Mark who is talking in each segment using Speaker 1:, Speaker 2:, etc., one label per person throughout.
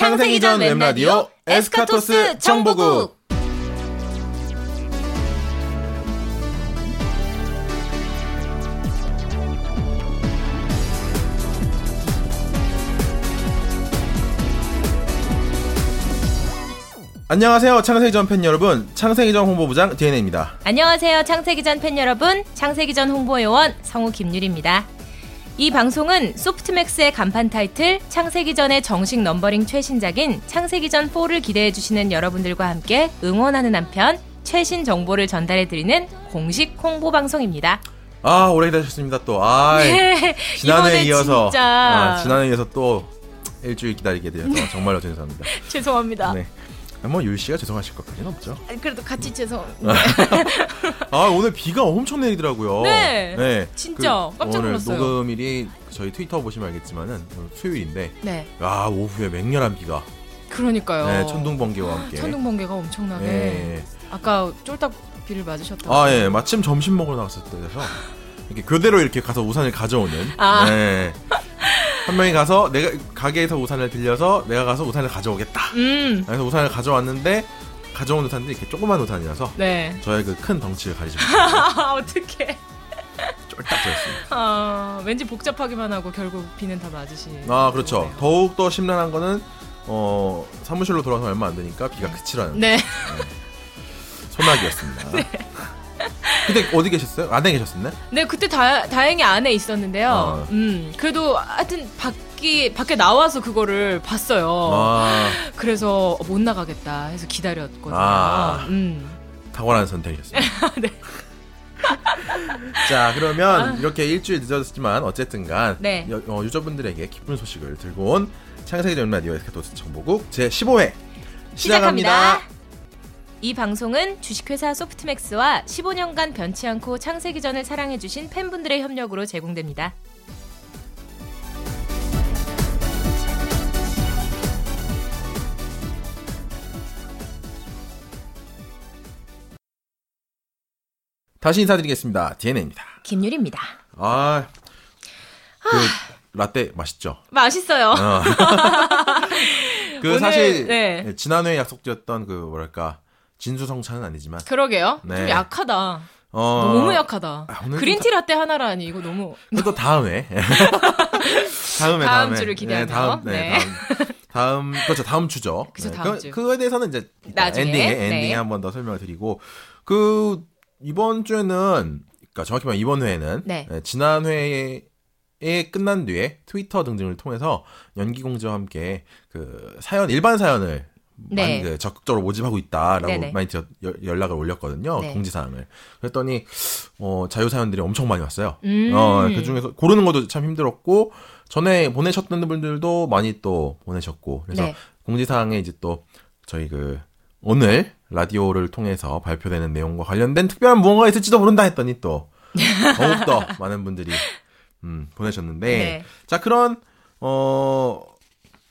Speaker 1: 창세기 전 웹라디오 에스카토스 정보국. 안녕하세요. 창세기 전팬 여러분. 창세기 전 홍보부장 DNA입니다.
Speaker 2: 안녕하세요. 창세기 전팬 여러분. 창세기 전 홍보요원 성우 김유리입니다. 이 방송은 소프트맥스의 간판 타이틀 창세기 전의 정식 넘버링 최신작인 창세기 전 4를 기대해 주시는 여러분들과 함께 응원하는 한편 최신 정보를 전달해 드리는 공식 홍보 방송입니다.
Speaker 1: 아, 오래 기다리셨습니다. 또. 아,
Speaker 2: 네, 이번에
Speaker 1: 이어서
Speaker 2: 진짜
Speaker 1: 아, 지난해에 이어서 또 일주일 기다리게 되어서 정말로 죄송합니다.
Speaker 2: 죄송합니다.
Speaker 1: 네. 뭐 율 씨가 죄송하실 것까지는 없죠.
Speaker 2: 아니, 그래도 같이 죄송.
Speaker 1: 아 오늘 비가 엄청 내리더라고요.
Speaker 2: 네, 진짜 깜짝
Speaker 1: 오늘
Speaker 2: 놀랐어요.
Speaker 1: 녹음일이 저희 트위터 보시면 알겠지만은 오늘 수요일인데
Speaker 2: 네,
Speaker 1: 아 오후에 맹렬한 비가
Speaker 2: 그러니까요.
Speaker 1: 네, 천둥 번개와 함께.
Speaker 2: 천둥 번개가 엄청나게.
Speaker 1: 네.
Speaker 2: 아까 쫄딱 비를 맞으셨다고.
Speaker 1: 아 예, 마침 점심 먹으러 나갔을 때라서 이렇게 교대로 이렇게 가서 우산을 가져오는.
Speaker 2: 아.
Speaker 1: 네. 한 명이 가서 내가 가게에서 우산을 빌려서 내가 가서 우산을 가져오겠다.
Speaker 2: 음,
Speaker 1: 그래서 우산을 가져왔는데 가져온 우산도 이렇게 조그만 우산이라서
Speaker 2: 네.
Speaker 1: 저의 그 큰 덩치를 가리지
Speaker 2: 아, 어떡해.
Speaker 1: 쫄딱 졌습니다.
Speaker 2: 아, 왠지 복잡하기만 하고 결국 비는 다 맞으시.
Speaker 1: 아 그렇죠. 더욱 더 심란한 거는 어 사무실로 돌아서 얼마 안 되니까 비가 그치라는
Speaker 2: 네.
Speaker 1: 소나기였습니다. 근데 어디 계셨어요? 안에 계셨었네?
Speaker 2: 네, 그때 다, 다행히 안에 있었는데요.
Speaker 1: 어.
Speaker 2: 음, 그래도 하여튼 밖이, 밖에 나와서 그거를 봤어요.
Speaker 1: 아
Speaker 2: 그래서 못 나가겠다 해서 기다렸거든요.
Speaker 1: 아.
Speaker 2: 음.
Speaker 1: 탁월한 선택이었습니다.
Speaker 2: 네.
Speaker 1: 자 그러면 이렇게 일주일 늦었지만 어쨌든간
Speaker 2: 네.
Speaker 1: 여- 어, 유저분들에게 기쁜 소식을 들고 온 창세기 전 라디오 에스카토스 정보국 제 15회 시작합니다.
Speaker 2: 이 방송은 주식회사 소프트맥스와 15년간 변치 않고 창세 기전을 사랑해주신 팬분들의 협력으로 제공됩니다.
Speaker 1: 다시 인사드리겠습니다. DNA입니다.
Speaker 2: 김유리입니다.
Speaker 1: 아, 그 라떼 맛있죠?
Speaker 2: 맛있어요.
Speaker 1: 어. 그
Speaker 2: 오늘,
Speaker 1: 사실
Speaker 2: 네.
Speaker 1: 지난해에 약속드렸던 그 뭐랄까 진수성찬은 아니지만
Speaker 2: 그러게요.
Speaker 1: 네.
Speaker 2: 좀 약하다.
Speaker 1: 어,
Speaker 2: 너무 약하다.
Speaker 1: 아,
Speaker 2: 그린티 라떼 하나라니 이거 너무
Speaker 1: 또 다음에 다음에
Speaker 2: 다음
Speaker 1: 다음에
Speaker 2: 주를 기대하며.
Speaker 1: 네, 다음 네,
Speaker 2: 네.
Speaker 1: 다음, 다음 그렇죠 다음 주죠.
Speaker 2: 그죠,
Speaker 1: 네,
Speaker 2: 다음
Speaker 1: 그,
Speaker 2: 주.
Speaker 1: 그거에 대해서는 이제
Speaker 2: 나중에,
Speaker 1: 엔딩에
Speaker 2: 네.
Speaker 1: 엔딩에 한번 더 설명을 드리고 그 이번 주에는 그러니까 정확히 말하면 이번 회에는
Speaker 2: 네.
Speaker 1: 네, 지난 회에 끝난 뒤에 트위터 등등을 통해서 연기 공지와 함께 그 사연 일반 사연을
Speaker 2: 네.
Speaker 1: 많이 그 적극적으로 모집하고 있다라고
Speaker 2: 네네.
Speaker 1: 많이 저- 여- 연락을 올렸거든요
Speaker 2: 네.
Speaker 1: 공지사항을 그랬더니 어 자유 사연들이 엄청 많이 왔어요.
Speaker 2: 음.
Speaker 1: 어, 그 중에서 고르는 것도 참 힘들었고, 전에 보내셨던 분들도 많이 또 보내셨고, 그래서
Speaker 2: 네.
Speaker 1: 공지사항에 이제 또 저희 그, 오늘 라디오를 통해서 발표되는 내용과 관련된 특별한 무언가 있을지도 모른다 했더니 또, 더욱더 많은 분들이, 음, 보내셨는데,
Speaker 2: 네.
Speaker 1: 자, 그런, 어,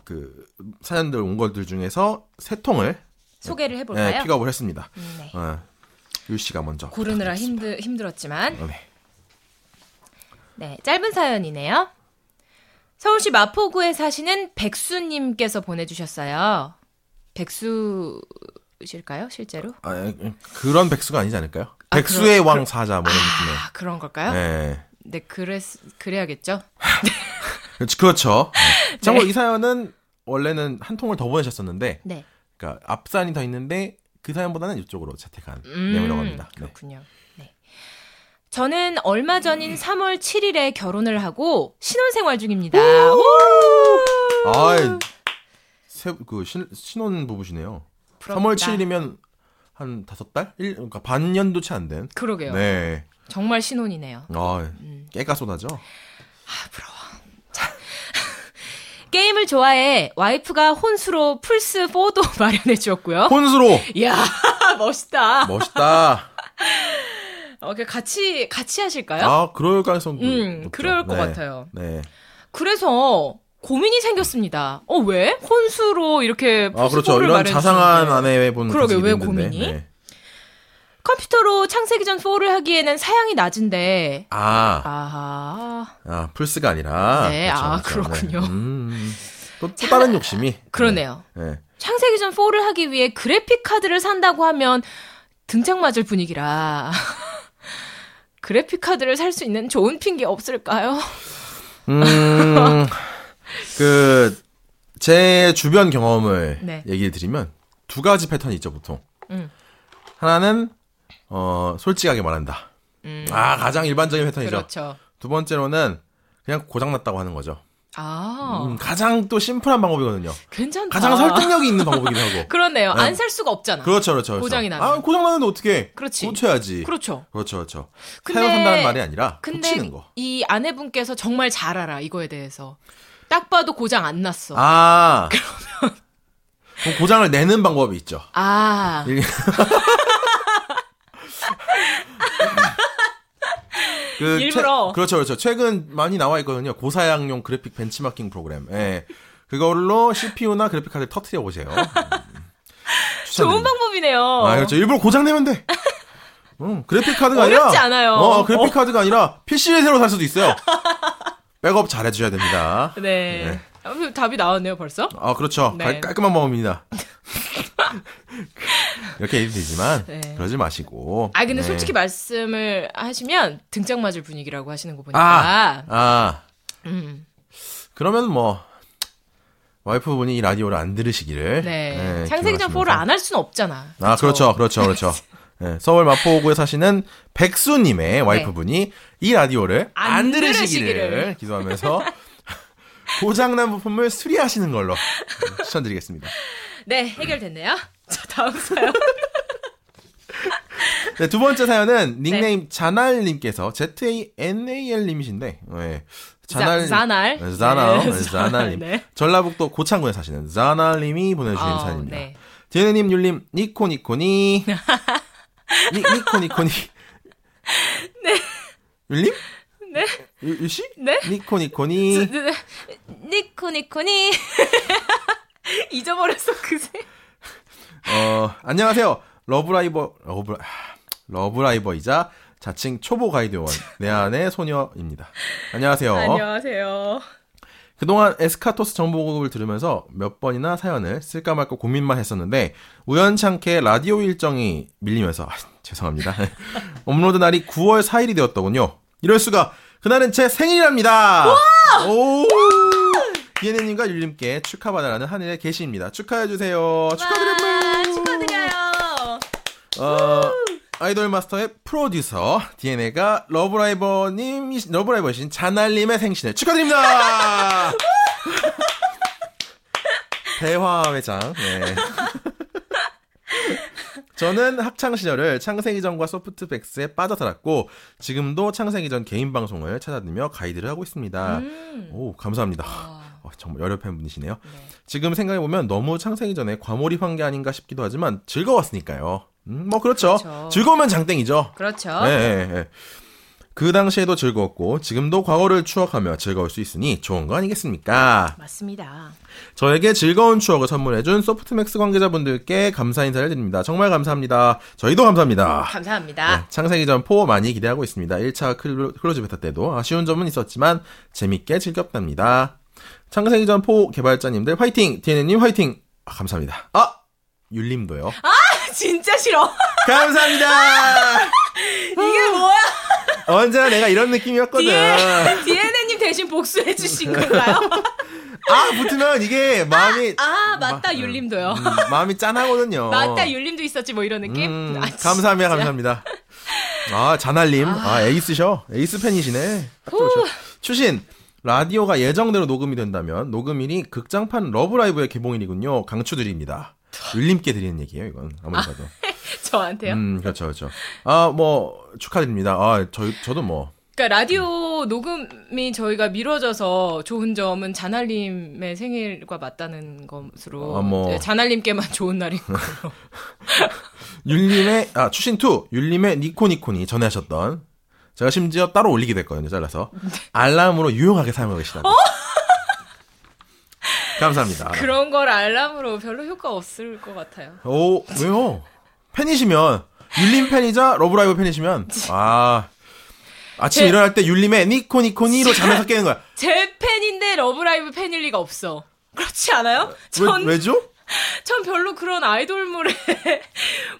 Speaker 1: 그, 사연들 온 것들 중에서 세 통을,
Speaker 2: 소개를
Speaker 1: 네,
Speaker 2: 해볼까요?
Speaker 1: 픽업을 했습니다.
Speaker 2: 음, 네.
Speaker 1: 어, 유 씨가 먼저.
Speaker 2: 고르느라
Speaker 1: 부탁드리겠습니다.
Speaker 2: 힘들, 힘들었지만
Speaker 1: 어, 네.
Speaker 2: 네, 짧은 사연이네요. 서울시 마포구에 사시는 백수님께서 보내주셨어요. 백수실까요, 실제로?
Speaker 1: 아, 그런 백수가 아니지 않을까요?
Speaker 2: 아,
Speaker 1: 백수의
Speaker 2: 그런-
Speaker 1: 왕 사자 뭐 이런 느낌의.
Speaker 2: 아, 그런 걸까요?
Speaker 1: 네.
Speaker 2: 네, 그랬, 그래야겠죠.
Speaker 1: 그렇죠. 네. 참고로 이 사연은 원래는 한 통을 더 보내셨었는데,
Speaker 2: 네.
Speaker 1: 그러니까 앞사연이 더 있는데 그 사연보다는 이쪽으로 채택한
Speaker 2: 음,
Speaker 1: 내용이라고 합니다. 네.
Speaker 2: 그렇군요. 네. 저는 얼마 전인 3월 7일에 결혼을 하고 신혼생활 중입니다. 우!
Speaker 1: 아, 세, 그 신, 신혼 부부시네요.
Speaker 2: 부럽다.
Speaker 1: 3월 7일이면 한 다섯 달? 일, 그러니까 반년도 채 안 된.
Speaker 2: 그러게요.
Speaker 1: 네.
Speaker 2: 정말 신혼이네요.
Speaker 1: 아,
Speaker 2: 음.
Speaker 1: 깨가 쏟아져.
Speaker 2: 게임을 좋아해 와이프가 혼수로 플스 4도 마련해 주었고요.
Speaker 1: 혼수로
Speaker 2: 이야 멋있다.
Speaker 1: 멋있다.
Speaker 2: 어, 그 같이 같이 하실까요?
Speaker 1: 아, 그럴 가능성도
Speaker 2: 음,
Speaker 1: 높죠.
Speaker 2: 그럴 것
Speaker 1: 네.
Speaker 2: 같아요.
Speaker 1: 네.
Speaker 2: 그래서 고민이 생겼습니다. 어 왜? 혼수로 이렇게
Speaker 1: 아, 그렇죠.
Speaker 2: 플스4를
Speaker 1: 이런 자상한 아내분
Speaker 2: 그러게, 왜
Speaker 1: 힘든데.
Speaker 2: 고민이?
Speaker 1: 네.
Speaker 2: 컴퓨터로 창세기전 4를 하기에는 사양이 낮은데
Speaker 1: 아,
Speaker 2: 아하
Speaker 1: 아, 플스가 아니라.
Speaker 2: 네, 아, 그렇군요.
Speaker 1: 네. 음. 또, 또 다른 욕심이.
Speaker 2: 그러네요.
Speaker 1: 네.
Speaker 2: 창세기전 4를 하기 위해 그래픽 카드를 산다고 하면 등짝 맞을 분위기라. 그래픽 카드를 살 수 있는 좋은 핑계 없을까요?
Speaker 1: 음, 그, 제 주변 경험을
Speaker 2: 네.
Speaker 1: 얘기를 드리면 두 가지 패턴이 있죠, 보통.
Speaker 2: 음.
Speaker 1: 하나는, 어, 솔직하게 말한다.
Speaker 2: 음,
Speaker 1: 아, 가장 일반적인 패턴이죠.
Speaker 2: 그렇죠.
Speaker 1: 두 번째로는 그냥 고장났다고 하는 거죠.
Speaker 2: 아,
Speaker 1: 음, 가장 또 심플한 방법이거든요.
Speaker 2: 괜찮다.
Speaker 1: 가장 설득력이 있는 방법이기도 하고.
Speaker 2: 그렇네요.
Speaker 1: 네.
Speaker 2: 안살 수가 없잖아.
Speaker 1: 그렇죠, 그렇죠. 그렇죠.
Speaker 2: 고장이 나면.
Speaker 1: 아, 고장 나는데 어떻게?
Speaker 2: 그렇지.
Speaker 1: 고쳐야지.
Speaker 2: 그렇죠.
Speaker 1: 그렇죠, 그렇죠.
Speaker 2: 근데-
Speaker 1: 새로 산다는 말이 아니라
Speaker 2: 근데
Speaker 1: 고치는 거.
Speaker 2: 이 아내분께서 정말 잘 알아 이거에 대해서. 딱 봐도 고장 안 났어.
Speaker 1: 아. 그럼 고장을 내는 방법이 있죠.
Speaker 2: 아,
Speaker 1: 그
Speaker 2: 일부러.
Speaker 1: 최, 그렇죠, 그렇죠. 최근 많이 나와 있거든요. 고사양용 그래픽 벤치마킹 프로그램. 예. 그걸로 CPU나 그래픽 카드를 터트려 보세요. 음,
Speaker 2: 좋은. 방법이네요.
Speaker 1: 아, 그렇죠. 일부러 고장 내면 돼. 음, 그래픽 카드가 아니라
Speaker 2: 어렵지 않아요.
Speaker 1: 어, 그래픽 카드가 아니라 PC를 새로 살 수도 있어요. 백업 잘 해주셔야 됩니다.
Speaker 2: 네.
Speaker 1: 네.
Speaker 2: 아, 답이 나왔네요, 벌써?
Speaker 1: 아, 그렇죠.
Speaker 2: 네.
Speaker 1: 깔- 깔끔한 방법입니다. 이렇게 얘기 되지만
Speaker 2: 네.
Speaker 1: 그러지 마시고.
Speaker 2: 아, 근데
Speaker 1: 네.
Speaker 2: 솔직히 말씀을 하시면 등짝 맞을 분위기라고 하시는 거
Speaker 1: 아,
Speaker 2: 보니까.
Speaker 1: 아,
Speaker 2: 음.
Speaker 1: 그러면 뭐 와이프분이 이 라디오를 안 들으시기를.
Speaker 2: 네. 창세기전
Speaker 1: 기원하시면서.
Speaker 2: 4를 안 할 수는 없잖아.
Speaker 1: 아, 그렇죠, 그렇죠, 그렇죠. 네, 서울 마포구에 사시는 백수님의 와이프분이 이 라디오를 안,
Speaker 2: 안
Speaker 1: 들으시기를,
Speaker 2: 들으시기를.
Speaker 1: 기도하면서 고장난 부품을 수리하시는 걸로 추천드리겠습니다.
Speaker 2: 네, 해결됐네요. 자, 다음 사연.
Speaker 1: 네, 두 번째 사연은
Speaker 2: 네.
Speaker 1: 닉네임 자날님께서 ZANAL님이신데, 네.
Speaker 2: 자, 자날.
Speaker 1: 네, 자날,
Speaker 2: 네,
Speaker 1: 네, 자날님.
Speaker 2: 네.
Speaker 1: 전라북도 고창군에 사시는 자날님이 보내주신
Speaker 2: 어,
Speaker 1: 사연입니다.
Speaker 2: 네.
Speaker 1: 디에네님, 율님, 니코니코니. 니, 니코니코니. 네. 율님?
Speaker 2: 네.
Speaker 1: 율, 율씨?
Speaker 2: 네?
Speaker 1: 니코니코니.
Speaker 2: にっこにっこにー. 잊어버렸어, 그새.
Speaker 1: 어, 안녕하세요. 러브라이버, 러브, 아, 러브라이버이자 자칭 초보 가이드원, 내 안의 소녀입니다. 안녕하세요.
Speaker 2: 안녕하세요.
Speaker 1: 그동안 에스카토스 정보국을 들으면서 몇 번이나 사연을 쓸까 말까 고민만 했었는데 우연찮게 라디오 일정이 밀리면서 아, 죄송합니다. 업로드 날이 9월 4일이 되었더군요. 이럴 수가 그날은 제 생일이랍니다. 오! 비에네님과 율림께 축하받아라는 하늘의 계시입니다. 축하해주세요. 축하드립니다.
Speaker 2: 와, 축하드려요.
Speaker 1: 어, 아이돌 마스터의 프로듀서 DNA가 러브라이버님 러브라이버신 자날님의 생신을 축하드립니다. 대화회장. 네. 저는 학창 시절을 창세기전과 소프트백스에 빠져 살았고 지금도 창세기전 개인 방송을 찾아들며 가이드를 하고 있습니다.
Speaker 2: 음.
Speaker 1: 오 감사합니다.
Speaker 2: 아,
Speaker 1: 어, 정말 열혈팬 분이시네요.
Speaker 2: 네.
Speaker 1: 지금 생각해보면 너무 창세기 전에 과몰입한 게 아닌가 싶기도 하지만 즐거웠으니까요. 음, 뭐 그렇죠.
Speaker 2: 그렇죠.
Speaker 1: 즐거우면 장땡이죠.
Speaker 2: 그렇죠.
Speaker 1: 네, 네, 네. 그 당시에도 즐거웠고 지금도 과거를 추억하며 즐거울 수 있으니 좋은 거 아니겠습니까?
Speaker 2: 맞습니다.
Speaker 1: 저에게 즐거운 추억을 선물해준 소프트맥스 관계자분들께 감사 인사를 드립니다. 정말 감사합니다. 저희도 감사합니다.
Speaker 2: 감사합니다.
Speaker 1: 네, 창세기전 4 많이 기대하고 있습니다. 1차 클로, close beta 때도 아쉬운 점은 있었지만 재밌게 즐겼답니다. 창세기전 4 개발자님들 화이팅! DN님 화이팅! 아, 감사합니다. 아! 율림도요.
Speaker 2: 진짜 싫어.
Speaker 1: 감사합니다!
Speaker 2: 이게 뭐야?
Speaker 1: 언제나 내가 이런 느낌이었거든.
Speaker 2: 디에네님 대신 복수해 주신 건가요?
Speaker 1: 아, 붙으면 이게 마음이,
Speaker 2: 아, 맞다,
Speaker 1: 마-
Speaker 2: 율림도요.
Speaker 1: 음, 마음이 짠하거든요.
Speaker 2: 맞다, 율림도 있었지, 뭐 이런 느낌?
Speaker 1: 음,
Speaker 2: 아,
Speaker 1: 감사합니다. 감사합니다. 아, 자날님. 아, 에이스셔. 에이스 팬이시네. 딱 좋으셔. 추신. 라디오가 예정대로 녹음이 된다면 녹음일이 극장판 러브라이브의 개봉일이군요. 강추드립니다. 율림께 드리는 얘기예요, 이건. 아무리 봐도.
Speaker 2: 저한테요?
Speaker 1: 음, 그렇죠, 그렇죠. 아, 뭐, 축하드립니다. 아, 저, 저도 뭐.
Speaker 2: 그러니까 라디오 녹음이 저희가 미뤄져서 좋은 점은 자날님의 생일과 맞다는 것으로
Speaker 1: 아, 뭐.
Speaker 2: 네, 자날님께만 좋은 날인 걸로.
Speaker 1: 율림의, 아, 추신2, 율림의 니코니코니 전에 하셨던, 제가 심지어 따로 올리게 됐거든요, 잘라서. 알람으로 유용하게 사용하고 계시다고. 감사합니다.
Speaker 2: 그런 걸 알람으로 별로 효과 없을 것 같아요.
Speaker 1: 오, 왜요? 팬이시면, 율림 팬이자 러브라이브 팬이시면, 아, 아침
Speaker 2: 제-
Speaker 1: 일어날 때 율림의 니코니코니로 잠에서 깨는 거야.
Speaker 2: 제 팬인데 러브라이브 팬일 리가 없어. 그렇지 않아요?
Speaker 1: 전, 왜, 왜죠?
Speaker 2: 전 별로 그런 아이돌물에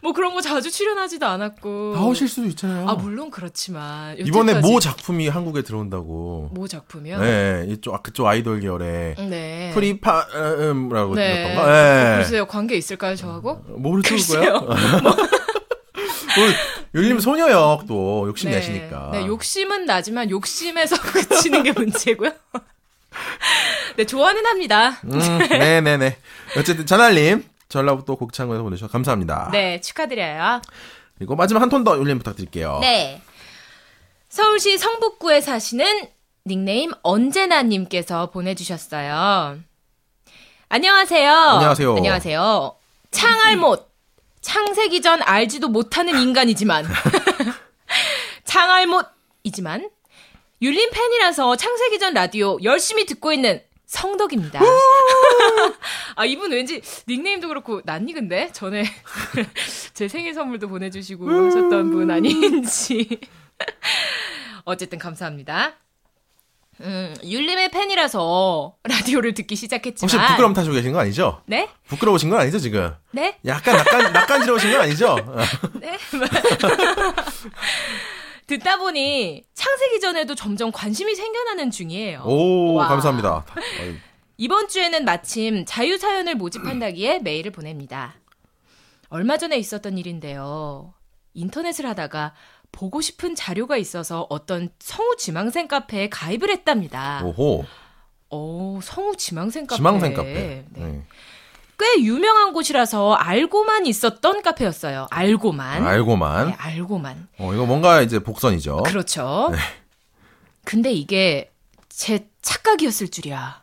Speaker 2: 뭐 그런 거 자주 출연하지도 않았고.
Speaker 1: 나오실 수도 있잖아요.
Speaker 2: 아 물론 그렇지만
Speaker 1: 이번에 모 작품이 한국에 들어온다고.
Speaker 2: 모 작품이요?
Speaker 1: 네, 이쪽 아, 그쪽 아이돌 계열의
Speaker 2: 네.
Speaker 1: 프리파음라고
Speaker 2: 네.
Speaker 1: 들었던가. 네.
Speaker 2: 어, 글쎄요 관계 있을까요 저하고?
Speaker 1: 뭐를
Speaker 2: 글쎄요.
Speaker 1: 거야? 율림 소녀 역 도 욕심
Speaker 2: 네.
Speaker 1: 내시니까.
Speaker 2: 네, 욕심은 나지만 욕심에서 그치는 게 문제고요. 네, 좋아는 합니다.
Speaker 1: 음, 네네네. 어쨌든 자날님 전라북도 곡창에서 보내주셔서 감사합니다.
Speaker 2: 네, 축하드려요.
Speaker 1: 그리고 마지막 한 톤더 율림 부탁드릴게요.
Speaker 2: 네. 서울시 성북구에 사시는 닉네임 언제나님께서 보내주셨어요. 안녕하세요.
Speaker 1: 안녕하세요.
Speaker 2: 안녕하세요. 창알못. 창세기 전 알지도 못하는 인간이지만. 창알못이지만. 율림 팬이라서 창세기 전 라디오 열심히 듣고 있는 성덕입니다. 아, 이분 왠지 닉네임도 그렇고, 근데? 전에 제 생일 선물도 보내주시고 하셨던 분 아닌지. 어쨌든 감사합니다. 음, 율림의 팬이라서 라디오를 듣기 시작했지만.
Speaker 1: 혹시 부끄럼 타시고 계신 거 아니죠?
Speaker 2: 네?
Speaker 1: 부끄러우신 건 아니죠 지금?
Speaker 2: 네?
Speaker 1: 약간 낯간 낯간지러우신 건 아니죠?
Speaker 2: 네? 듣다 보니 창세기 전에도 점점 관심이 생겨나는 중이에요.
Speaker 1: 오
Speaker 2: 와.
Speaker 1: 감사합니다.
Speaker 2: 이번 주에는 마침 자유사연을 모집한다기에 메일을 보냅니다. 얼마 전에 있었던 일인데요. 인터넷을 하다가 보고 싶은 자료가 있어서 어떤 성우 지망생 카페에 가입을 했답니다.
Speaker 1: 오호
Speaker 2: 오, 성우 지망생 카페.
Speaker 1: 지망생 카페.
Speaker 2: 네.
Speaker 1: 네.
Speaker 2: 꽤 유명한 곳이라서 알고만 있었던 카페였어요. 알고만.
Speaker 1: 알고만.
Speaker 2: 네, 알고만.
Speaker 1: 어 이거 뭔가 이제 복선이죠.
Speaker 2: 그렇죠. 근데 이게 제 착각이었을 줄이야.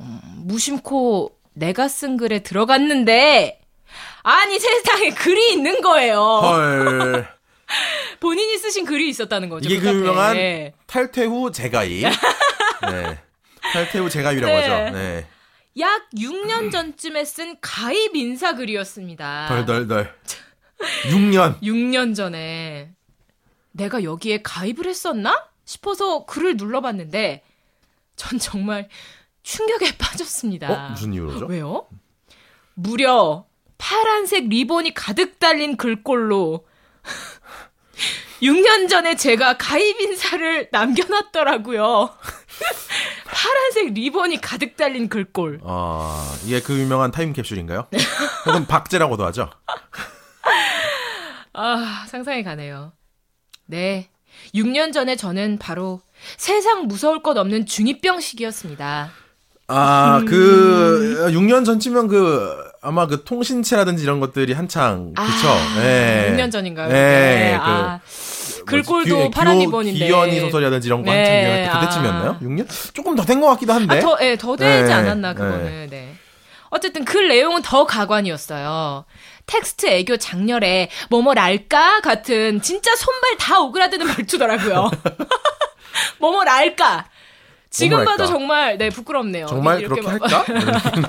Speaker 2: 음, 무심코 내가 쓴 글에 들어갔는데 아니 세상에 글이 있는 거예요.
Speaker 1: 헐
Speaker 2: 본인이 쓰신 글이 있었다는 거죠.
Speaker 1: 이게 그
Speaker 2: 카페에.
Speaker 1: 유명한 탈퇴 후 재가입. 네. 탈퇴 후 재가입이라고
Speaker 2: 네.
Speaker 1: 하죠. 네.
Speaker 2: 약 6년 전쯤에 쓴 가입 인사 글이었습니다.
Speaker 1: 덜덜덜. 6년.
Speaker 2: 6년 전에 내가 여기에 가입을 했었나 싶어서 글을 눌러봤는데 전 정말 충격에 빠졌습니다.
Speaker 1: 어 무슨 이유로죠?
Speaker 2: 왜요? 무려 파란색 리본이 가득 달린 글꼴로 6년 전에 제가 가입 인사를 남겨놨더라고요. 파란색 리본이 가득 달린 글꼴.
Speaker 1: 아 이게 그 유명한 타임 캡슐인가요? 혹은 박제라고도 하죠.
Speaker 2: 아, 상상이 가네요. 네. 6년 전에 저는 바로 세상 무서울 것 없는 중2병 시기였습니다.
Speaker 1: 아, 그, 6년 전쯤면 그, 아마 그 통신체라든지 이런 것들이 한창, 그쵸?
Speaker 2: 아,
Speaker 1: 네.
Speaker 2: 6년 전인가요?
Speaker 1: 네.
Speaker 2: 네.
Speaker 1: 그,
Speaker 2: 아, 글꼴도 파란
Speaker 1: 귀-
Speaker 2: 리본인데.
Speaker 1: 귀여니 소설이라든지 이런 거
Speaker 2: 네,
Speaker 1: 한창 유행할 때
Speaker 2: 아.
Speaker 1: 그때쯤이었나요? 6년? 조금 더 된 것 같기도 한데.
Speaker 2: 아, 더, 예, 더 되지
Speaker 1: 네,
Speaker 2: 않았나,
Speaker 1: 네.
Speaker 2: 그거는. 네. 어쨌든 글 내용은 더 가관이었어요. 텍스트 애교 작렬에 뭐뭐랄까 같은 진짜 손발 다 오그라드는 말투더라고요. 뭐뭐랄까. 지금
Speaker 1: 뭐뭐랄까.
Speaker 2: 봐도 정말 네 부끄럽네요.
Speaker 1: 정말
Speaker 2: 이렇게
Speaker 1: 그렇게
Speaker 2: 막-
Speaker 1: 할까?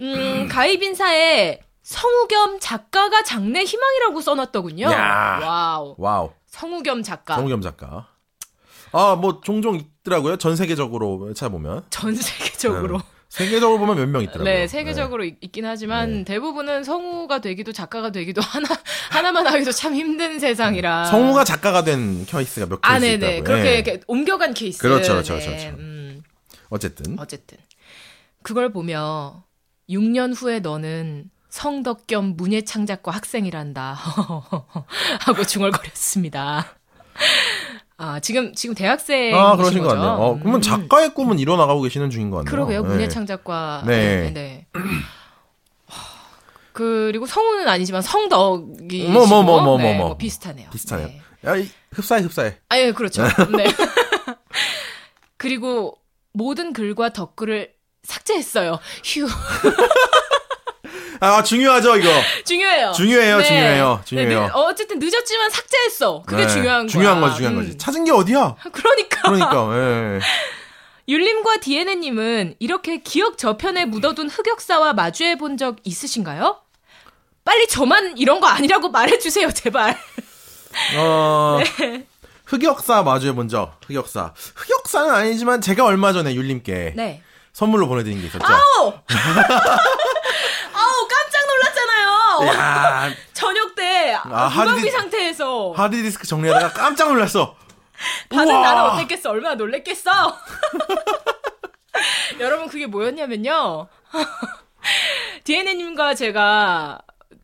Speaker 2: 음, 가입 인사에 성우 겸 작가가 장래 희망이라고 써놨더군요.
Speaker 1: 야. Wow. Wow.
Speaker 2: 성우 겸 작가.
Speaker 1: 성우 겸 작가. 아, 뭐, 종종 있더라고요. 전 세계적으로 찾아보면.
Speaker 2: 전 세계적으로.
Speaker 1: 네. 세계적으로 보면 몇 명 있더라고요.
Speaker 2: 네, 세계적으로 있- 있긴 하지만 대부분은 성우가 되기도 작가가 되기도 하나 하나만 하기도 참 힘든 세상이라.
Speaker 1: 네. 성우가 작가가 된 케이스가 몇
Speaker 2: 아,
Speaker 1: 케이스
Speaker 2: 네,
Speaker 1: 있더라고요.
Speaker 2: 네. 그렇게
Speaker 1: 네.
Speaker 2: 이렇게 옮겨간 케이스.
Speaker 1: 그렇죠, 그렇죠,
Speaker 2: 네,
Speaker 1: 그렇죠.
Speaker 2: 음,
Speaker 1: 어쨌든.
Speaker 2: 어쨌든 그걸 보며 6년 후에 너는 성덕 겸 문예창작과 학생이란다 하고 중얼거렸습니다. 아 지금 지금 대학생
Speaker 1: 아, 그러신 것 같네요. 어, 그러면
Speaker 2: 음.
Speaker 1: 작가의 꿈은 이뤄나가고 계시는 중인 것 같네요.
Speaker 2: 그러게요.
Speaker 1: 네.
Speaker 2: 문예창작과
Speaker 1: 네.
Speaker 2: 네. 그리고 성우는 아니지만 성덕이
Speaker 1: 뭐, 뭐, 뭐, 뭐,
Speaker 2: 네,
Speaker 1: 뭐,
Speaker 2: 뭐 비슷하네요.
Speaker 1: 비슷하네요.
Speaker 2: 네.
Speaker 1: 야, 이, 흡사해, 흡사해.
Speaker 2: 아, 예, 그렇죠. 네. 그리고 모든 글과 덧글을 삭제했어요. 휴.
Speaker 1: 아, 중요하죠, 이거.
Speaker 2: 중요해요.
Speaker 1: 중요해요, 중요해요, 중요해요.
Speaker 2: 네, 늦- 어쨌든 늦었지만 삭제했어. 그게
Speaker 1: 네,
Speaker 2: 중요한 거야.
Speaker 1: 중요한 거지, 중요한
Speaker 2: 음.
Speaker 1: 거지. 찾은 게 어디야?
Speaker 2: 그러니까.
Speaker 1: 그러니까, 예.
Speaker 2: 율림과 디에네님은 이렇게 기억 저편에 묻어둔 흑역사와 마주해 본 적 있으신가요? 빨리 저만 이런 거 아니라고 말해주세요, 제발.
Speaker 1: 어,
Speaker 2: 네.
Speaker 1: 흑역사 마주해 본 적. 흑역사. 흑역사는 아니지만 제가 얼마 전에 율림께
Speaker 2: 네.
Speaker 1: 선물로 보내드린 게 있었죠.
Speaker 2: 아우! 아우, 깜짝 놀랐잖아요.
Speaker 1: 야
Speaker 2: 저녁 때
Speaker 1: 아,
Speaker 2: 무방비
Speaker 1: 하드디-
Speaker 2: 상태에서
Speaker 1: 하드디스크 정리하다가 깜짝 놀랐어.
Speaker 2: 다들
Speaker 1: 우와.
Speaker 2: 나는 어땠겠어? 얼마나 놀랬겠어? 여러분 그게 뭐였냐면요. DNA님과 제가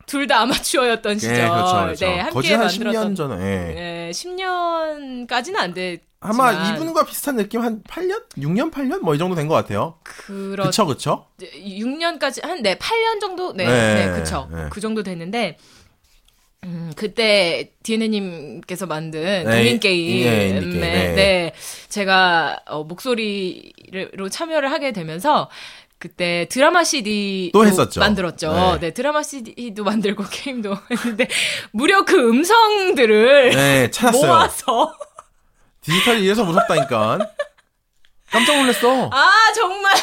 Speaker 2: 둘 다 아마추어였던 시절,
Speaker 1: 예, 그렇죠, 그렇죠.
Speaker 2: 네 함께
Speaker 1: 거의 한
Speaker 2: 만들었던
Speaker 1: 10년 전에. 예.
Speaker 2: 네, 10년까지는 안 됐.
Speaker 1: 아마 이분과 비슷한 느낌 한 8년? 6년, 8년? 뭐 이 정도 된 것 같아요.
Speaker 2: 그렇
Speaker 1: 그쵸, 그쵸?
Speaker 2: 6년까지 한 네, 8년 정도 네,
Speaker 1: 네,
Speaker 2: 네, 그쵸.
Speaker 1: 네.
Speaker 2: 그 정도 됐는데 음, 그때 DNA님께서 만든
Speaker 1: 네,
Speaker 2: 동인 게임,
Speaker 1: 예,
Speaker 2: 네,
Speaker 1: 네.
Speaker 2: 네, 제가 어, 목소리로 참여를 하게 되면서 그때 드라마 CD
Speaker 1: 또 했었죠.
Speaker 2: 만들었죠.
Speaker 1: 네.
Speaker 2: 네. 드라마 CD도 만들고 게임도 했는데 무려 그 음성들을
Speaker 1: 네, 찾았어요.
Speaker 2: 모아서
Speaker 1: 디지털이 이래서 무섭다니까. 깜짝 놀랐어.
Speaker 2: 아 정말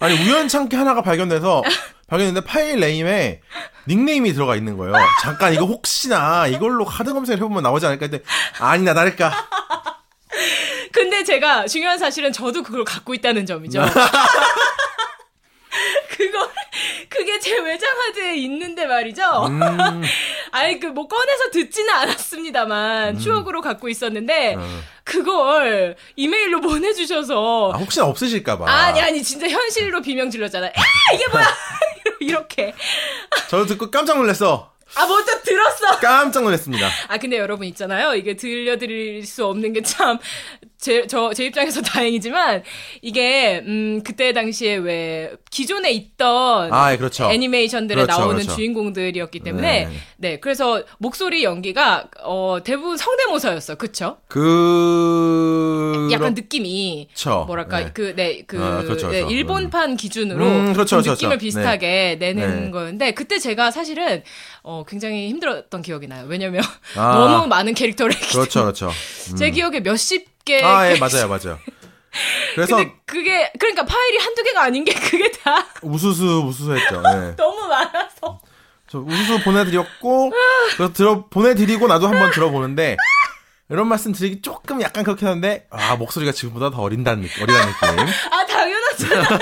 Speaker 1: 아니, 우연찮게 하나가 발견돼서, 발견했는데 파일 네임에 닉네임이 들어가 있는 거예요. 잠깐, 이거 혹시나 이걸로 카드 검색을 해보면 나오지 않을까 했더니, 아니나 다를까.
Speaker 2: 근데 제가 중요한 사실은 저도 그걸 갖고 있다는 점이죠. 그거 그게 제 외장 하드에 있는데 말이죠.
Speaker 1: 음,
Speaker 2: 아니 그 뭐 꺼내서 듣지는 않았습니다만 추억으로 갖고 있었는데
Speaker 1: 어.
Speaker 2: 그걸 이메일로 보내주셔서
Speaker 1: 아, 혹시나 없으실까봐.
Speaker 2: 아니 아니 진짜 현실로 비명 질렀잖아. 야 이게 뭐야 이렇게
Speaker 1: 저도 듣고 깜짝 놀랐어.
Speaker 2: 아 먼저 들었어.
Speaker 1: 깜짝 놀랐습니다.
Speaker 2: 아 근데 여러분 있잖아요. 이게 들려드릴 수 없는 게 참 제 저 제 입장에서 다행이지만 이게 음 그때 당시에 왜 기존에 있던
Speaker 1: 아, 예, 그렇죠.
Speaker 2: 애니메이션들에
Speaker 1: 그렇죠,
Speaker 2: 나오는
Speaker 1: 그렇죠.
Speaker 2: 주인공들이었기 때문에
Speaker 1: 네.
Speaker 2: 네. 그래서 목소리 연기가 어 대부분 성대모사였어. 그쵸?
Speaker 1: 그.
Speaker 2: 약간 느낌이
Speaker 1: 그렇죠.
Speaker 2: 뭐랄까
Speaker 1: 네.
Speaker 2: 그 네 그
Speaker 1: 아, 그렇죠,
Speaker 2: 네,
Speaker 1: 그렇죠.
Speaker 2: 일본판 기준으로
Speaker 1: 음, 그렇죠,
Speaker 2: 좀
Speaker 1: 그렇죠,
Speaker 2: 느낌을
Speaker 1: 그렇죠.
Speaker 2: 비슷하게 내는
Speaker 1: 네.
Speaker 2: 거였는데 그때 제가 사실은 어 굉장히 힘들었던 기억이 나요. 왜냐면
Speaker 1: 아.
Speaker 2: 너무 많은 캐릭터를
Speaker 1: 그렇죠, 그렇죠.
Speaker 2: 제 기억에 몇십 개
Speaker 1: 아, 예, 맞아요, 맞아요. 그래서
Speaker 2: 그게 그러니까 파일이 한두 개가 아닌 게 그게 다
Speaker 1: 우수수 우수수했죠. 예.
Speaker 2: 너무 많아서
Speaker 1: 저 우수수 보내드렸고 그래서 들어 보내드리고 나도 한번 들어보는데 이런 말씀 드리기 조금 약간 그렇긴 한데 아 목소리가 지금보다 더 어린다는 느낌, 어리다는 느낌.
Speaker 2: 아 당연하잖아요.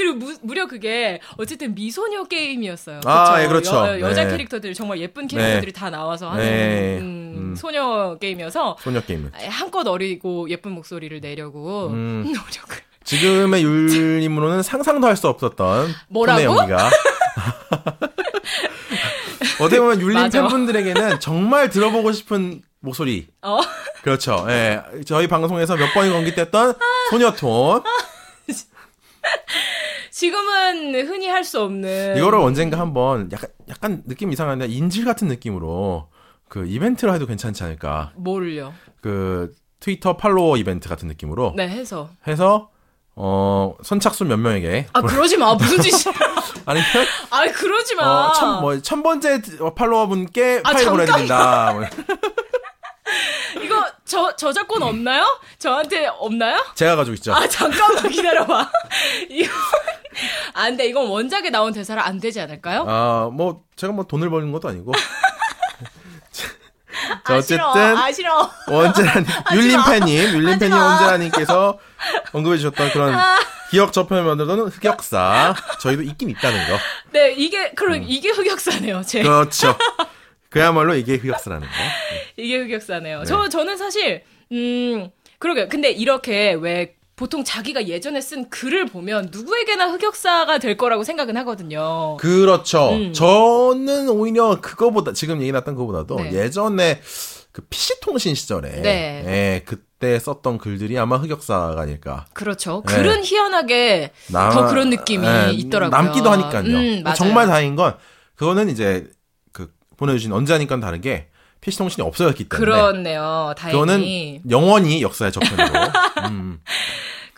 Speaker 2: 그리고 무, 무려 그게 어쨌든 미소녀 게임이었어요.
Speaker 1: 아,
Speaker 2: 그쵸?
Speaker 1: 예, 그렇죠.
Speaker 2: 여, 자
Speaker 1: 네.
Speaker 2: 캐릭터들 정말 예쁜 캐릭터들이
Speaker 1: 네.
Speaker 2: 다 나와서 하는
Speaker 1: 네.
Speaker 2: 음,
Speaker 1: 음.
Speaker 2: 소녀 게임이어서
Speaker 1: 소녀 게임은.
Speaker 2: 한껏 어리고 예쁜 목소리를 내려고
Speaker 1: 음.
Speaker 2: 노력을.
Speaker 1: 지금의 율림으로는 상상도 할 수 없었던
Speaker 2: 뭐라고?
Speaker 1: 어떻게 보면 율림. 팬분들에게는 정말 들어보고 싶은 목소리.
Speaker 2: 어?
Speaker 1: 그렇죠. 예. 저희 방송에서 몇 번이 공개됐던 소녀톤.
Speaker 2: 지금은 흔히 할 수 없는
Speaker 1: 이거를 언젠가 한번 약간, 약간 느낌 이상한데 인질 같은 느낌으로 그 이벤트를 해도 괜찮지 않을까.
Speaker 2: 뭐를요?
Speaker 1: 그 트위터 팔로워 이벤트 같은 느낌으로
Speaker 2: 네 해서
Speaker 1: 해서 어 선착순 몇 명에게
Speaker 2: 아 그러지 마 무슨 짓이야?
Speaker 1: 아니면
Speaker 2: 아 그러지 마.
Speaker 1: 어, 천, 뭐, 천 번째 팔로워 분께
Speaker 2: 아,
Speaker 1: 파일
Speaker 2: 잠깐만.
Speaker 1: 보내드린다. 뭐.
Speaker 2: 이거 저 저작권 없나요? 저한테 없나요?
Speaker 1: 제가 가지고 있죠.
Speaker 2: 아 잠깐만 기다려봐. 이거 안돼 이건 원작에 나온 대사라 안 되지 않을까요?
Speaker 1: 아, 뭐, 제가 뭐 돈을 버는 것도 아니고. 자,
Speaker 2: 아, 싫어.
Speaker 1: 어쨌든,
Speaker 2: 아 싫어.
Speaker 1: 원재라님, 율림팬님, 율림팬님
Speaker 2: 마.
Speaker 1: 원재라님께서 언급해 주셨던 그런 기억 저편을 만들던 흑역사. 저희도 있긴 있다는 거.
Speaker 2: 네 이게 그럼 이게 흑역사네요. 제
Speaker 1: 그렇죠. 그야말로 이게 흑역사라는 거.
Speaker 2: 이게 흑역사네요. 저 저는 사실 음 그러게요. 근데 이렇게 왜 보통 자기가 예전에 쓴 글을 보면 누구에게나 흑역사가 될 거라고 생각은 하거든요.
Speaker 1: 그렇죠.
Speaker 2: 음.
Speaker 1: 저는 오히려 그거보다, 지금 얘기 났던 그거보다도
Speaker 2: 네.
Speaker 1: 예전에 그 PC통신 시절에.
Speaker 2: 네.
Speaker 1: 예, 그때 썼던 글들이 아마 흑역사가 아닐까.
Speaker 2: 그렇죠.
Speaker 1: 네.
Speaker 2: 글은 희한하게
Speaker 1: 남-
Speaker 2: 더 그런 느낌이
Speaker 1: 예,
Speaker 2: 있더라고요.
Speaker 1: 남기도 하니까요.
Speaker 2: 음.
Speaker 1: 정말 다행인 건 그거는 이제 그 보내주신 언제 하니까는 다르게 PC통신이 없어졌기 때문에
Speaker 2: 그렇네요. 다행히.
Speaker 1: 그거는 영원히 역사의 저편으로. 음.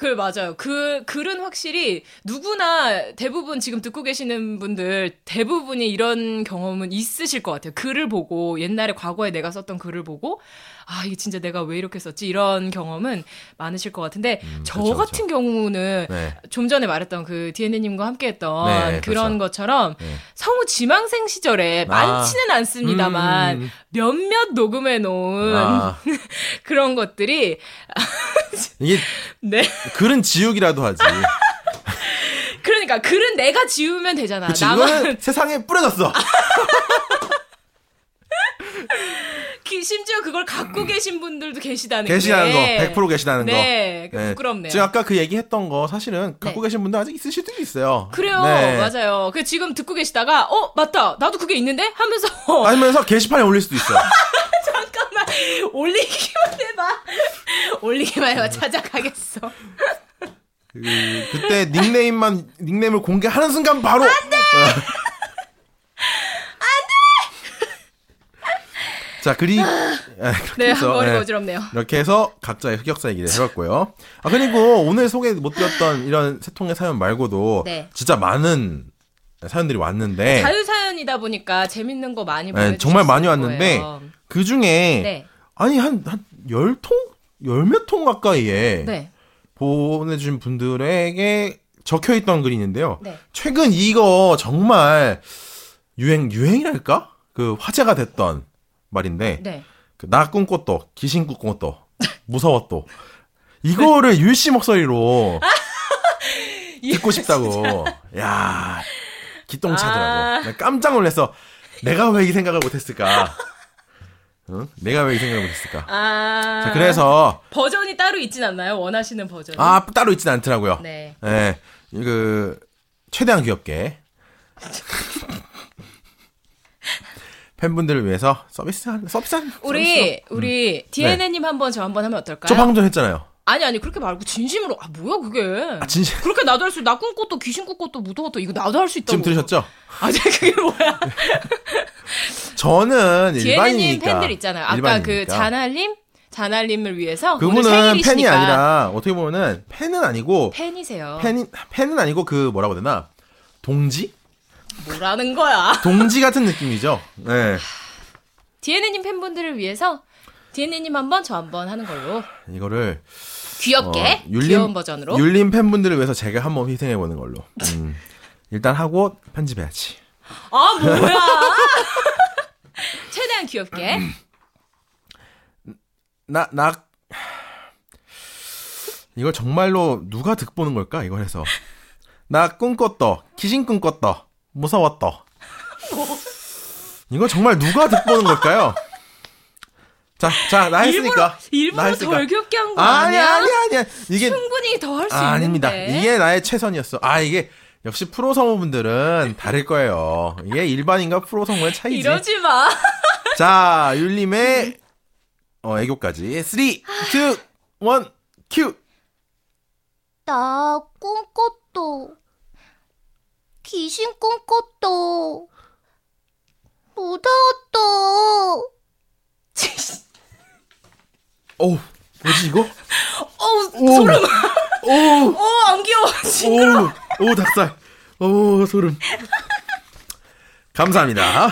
Speaker 2: 그 맞아요. 그 글은 확실히 누구나 대부분 지금 듣고 계시는 분들 대부분이 이런 경험은 있으실 것 같아요. 글을 보고 옛날에 과거에 내가 썼던 글을 보고 아 이게 진짜 내가 왜 이렇게 썼지 이런 경험은 많으실 것 같은데 저
Speaker 1: 그렇죠,
Speaker 2: 같은 경우는
Speaker 1: 네.
Speaker 2: 좀 전에 말했던 그 디에네님과 함께 했던
Speaker 1: 네,
Speaker 2: 그런
Speaker 1: 그렇죠.
Speaker 2: 것처럼
Speaker 1: 네.
Speaker 2: 성우 지망생 시절에
Speaker 1: 아.
Speaker 2: 많지는 않습니다만
Speaker 1: 음.
Speaker 2: 몇몇 녹음해 놓은
Speaker 1: 아,
Speaker 2: 그런 것들이
Speaker 1: 이게
Speaker 2: 네
Speaker 1: 글은 지우기라도 하지.
Speaker 2: 그러니까 글은 내가 지우면 되잖아
Speaker 1: 그치,
Speaker 2: 나만
Speaker 1: 세상에 뿌려졌어.
Speaker 2: 기- 심지어 그걸 갖고 계신 분들도 계시다는
Speaker 1: 계시다는
Speaker 2: 게.
Speaker 1: 거, 100% 계시다는 거.
Speaker 2: 네, 그
Speaker 1: 네.
Speaker 2: 부끄럽네요.
Speaker 1: 지금 아까 그 얘기했던 거 사실은 갖고
Speaker 2: 네.
Speaker 1: 계신 분들 아직 있으실 수도 있어요.
Speaker 2: 그래요,
Speaker 1: 네.
Speaker 2: 맞아요. 그 지금 듣고 계시다가 어 맞다, 나도 그게 있는데 하면서
Speaker 1: 아니면서 게시판에 올릴 수도 있어요.
Speaker 2: 잠깐만 올리기만 해봐, 올리기만 해봐 찾아가겠어.
Speaker 1: 그, 그때 닉네임만 닉네임을 공개하는 순간 바로 안돼. 자 그리 에, 그렇게
Speaker 2: 네,
Speaker 1: 해서,
Speaker 2: 머리가
Speaker 1: 예,
Speaker 2: 어지럽네요.
Speaker 1: 이렇게 해서 각자의 흑역사 얘기를 해봤고요. 아 그리고 오늘 소개 못 드렸던 이런 세 통의 사연 말고도
Speaker 2: 네.
Speaker 1: 진짜 많은 사연들이 왔는데
Speaker 2: 자유 사연이다 보니까 재밌는 거 많이
Speaker 1: 네,
Speaker 2: 보내주셨을
Speaker 1: 정말 많이 왔는데
Speaker 2: 거예요.
Speaker 1: 그 중에
Speaker 2: 네,
Speaker 1: 아니 한 한 열 통 열 몇 통 가까이에
Speaker 2: 네,
Speaker 1: 보내주신 분들에게 적혀 있던 글이 있는데요.
Speaker 2: 네.
Speaker 1: 최근 이거 정말 유행 유행이랄까 그 화제가 됐던 말인데
Speaker 2: 네.
Speaker 1: 그나 꿈꿨도 귀신 꿈꿨도 무서웠도 이거를 율씨 목소리로 듣고 싶다고 야 기똥차더라고
Speaker 2: 아.
Speaker 1: 나 깜짝 놀랐어 내가 왜 이 생각을 못했을까 응? 내가 왜 이 생각을 못했을까
Speaker 2: 아,
Speaker 1: 자 그래서
Speaker 2: 버전이 따로 있진 않나요? 원하시는 버전?
Speaker 1: 아 따로 있진 않더라고요
Speaker 2: 네.
Speaker 1: 예, 그 최대한 귀엽게 팬분들을 위해서 서비스 한 서비스 한
Speaker 2: 우리
Speaker 1: 서비스로.
Speaker 2: 우리 디에네님 한번 저 한번 하면 어떨까요?
Speaker 1: 음. 저 방금 전 했잖아요.
Speaker 2: 아니 아니 그렇게 말고 진심으로. 아 뭐야 그게?
Speaker 1: 아 진짜
Speaker 2: 그렇게 나도 할 수 나 꿈꿨도 귀신 꿈꿨도 무더웠도 이거 나도 할 수 있다고.
Speaker 1: 지금 들으셨죠?
Speaker 2: 아니 그게 뭐야?
Speaker 1: 저는 일반이니까.
Speaker 2: 팬들 있잖아요. 아까 그
Speaker 1: 일반이니까.
Speaker 2: 잔알님? 잔알님을 위해서 오늘
Speaker 1: 그분은 팬이 아니라 어떻게 보면은 팬은 아니고
Speaker 2: 팬이세요.
Speaker 1: 팬이 팬은 아니고 그 뭐라고 되나? 동지
Speaker 2: 뭐라는 거야
Speaker 1: 동지 같은 느낌이죠. 네
Speaker 2: 디에네님 팬분들을 위해서 디에네님 한번 저 한번 하는 걸로
Speaker 1: 이거를
Speaker 2: 귀엽게
Speaker 1: 어, 율림-
Speaker 2: 귀여운 버전으로
Speaker 1: 율림 팬분들을 위해서 제가 한번 희생해 보는 걸로. 음, 일단 하고 편집해야지.
Speaker 2: 아 뭐야 최대한 귀엽게
Speaker 1: 나, 나, 이걸 정말로 누가 득보는 걸까? 이걸 해서. 나 꿈꿨다. 귀신 꿈꿨다. 무서웠다. 이거 정말 누가 득보는 걸까요? 자, 자, 나
Speaker 2: 일부러
Speaker 1: 했으니까. 나
Speaker 2: 일부러
Speaker 1: 했으니까.
Speaker 2: 덜 귀엽게 한거
Speaker 1: 아니야,
Speaker 2: 아니야?
Speaker 1: 아니야, 아니야. 이게,
Speaker 2: 충분히 더 할수
Speaker 1: 아,
Speaker 2: 있는데
Speaker 1: 아닙니다. 이게 나의 최선이었어. 아, 이게, 역시 프로 성우분들은 다를 거예요. 이게 일반인과 프로 성우의 차이지.
Speaker 2: 이러지 마
Speaker 1: 자, 율림의 어, 애교까지 3, 2, 1, 큐!
Speaker 3: 나 꿈꿨도 귀신 꿈꿨도 무서웠도
Speaker 1: 어우, 뭐지 이거?
Speaker 2: 어우
Speaker 1: 오,
Speaker 2: 소름
Speaker 1: 오,
Speaker 2: 어안 귀여워 징그러
Speaker 1: 오, 오, 닭살. 오, 소름. 감사합니다.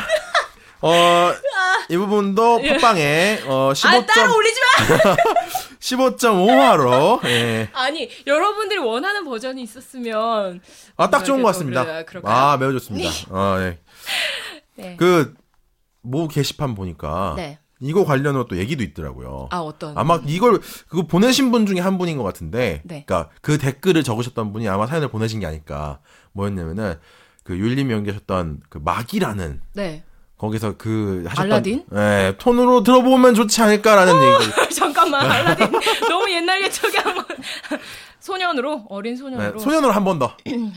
Speaker 1: 어, 이 부분도 팟빵에 어, 15.
Speaker 2: 아 따로 올리지 마
Speaker 1: 15.5화로 예.
Speaker 2: 아니 여러분들이 원하는 버전이 있었으면
Speaker 1: 아, 딱 좋은 것 같습니다.
Speaker 2: 그래, 그럴까요?
Speaker 1: 아, 매우 좋습니다. 아, 네.
Speaker 2: 네.
Speaker 1: 그, 모 게시판 보니까
Speaker 2: 네.
Speaker 1: 이거 관련으로 또 얘기도 있더라고요.
Speaker 2: 아 어떤
Speaker 1: 아마 이걸 그거 보내신 분 중에 한 분인 것 같은데,
Speaker 2: 네.
Speaker 1: 그러니까 그 댓글을 적으셨던 분이 아마 사연을 보내신 게 아닐까. 뭐였냐면은 그 율림이 연기하셨던 그 막이라는
Speaker 2: 네
Speaker 1: 거기서 그 하셨던
Speaker 2: 알라딘?
Speaker 1: 예, 톤으로 들어보면 좋지 않을까라는 얘기.
Speaker 2: 잠깐만 알라딘 너무 옛날 옛적에 한번 소년으로 어린 소년으로
Speaker 1: 네, 소년으로 한 번 더. 소년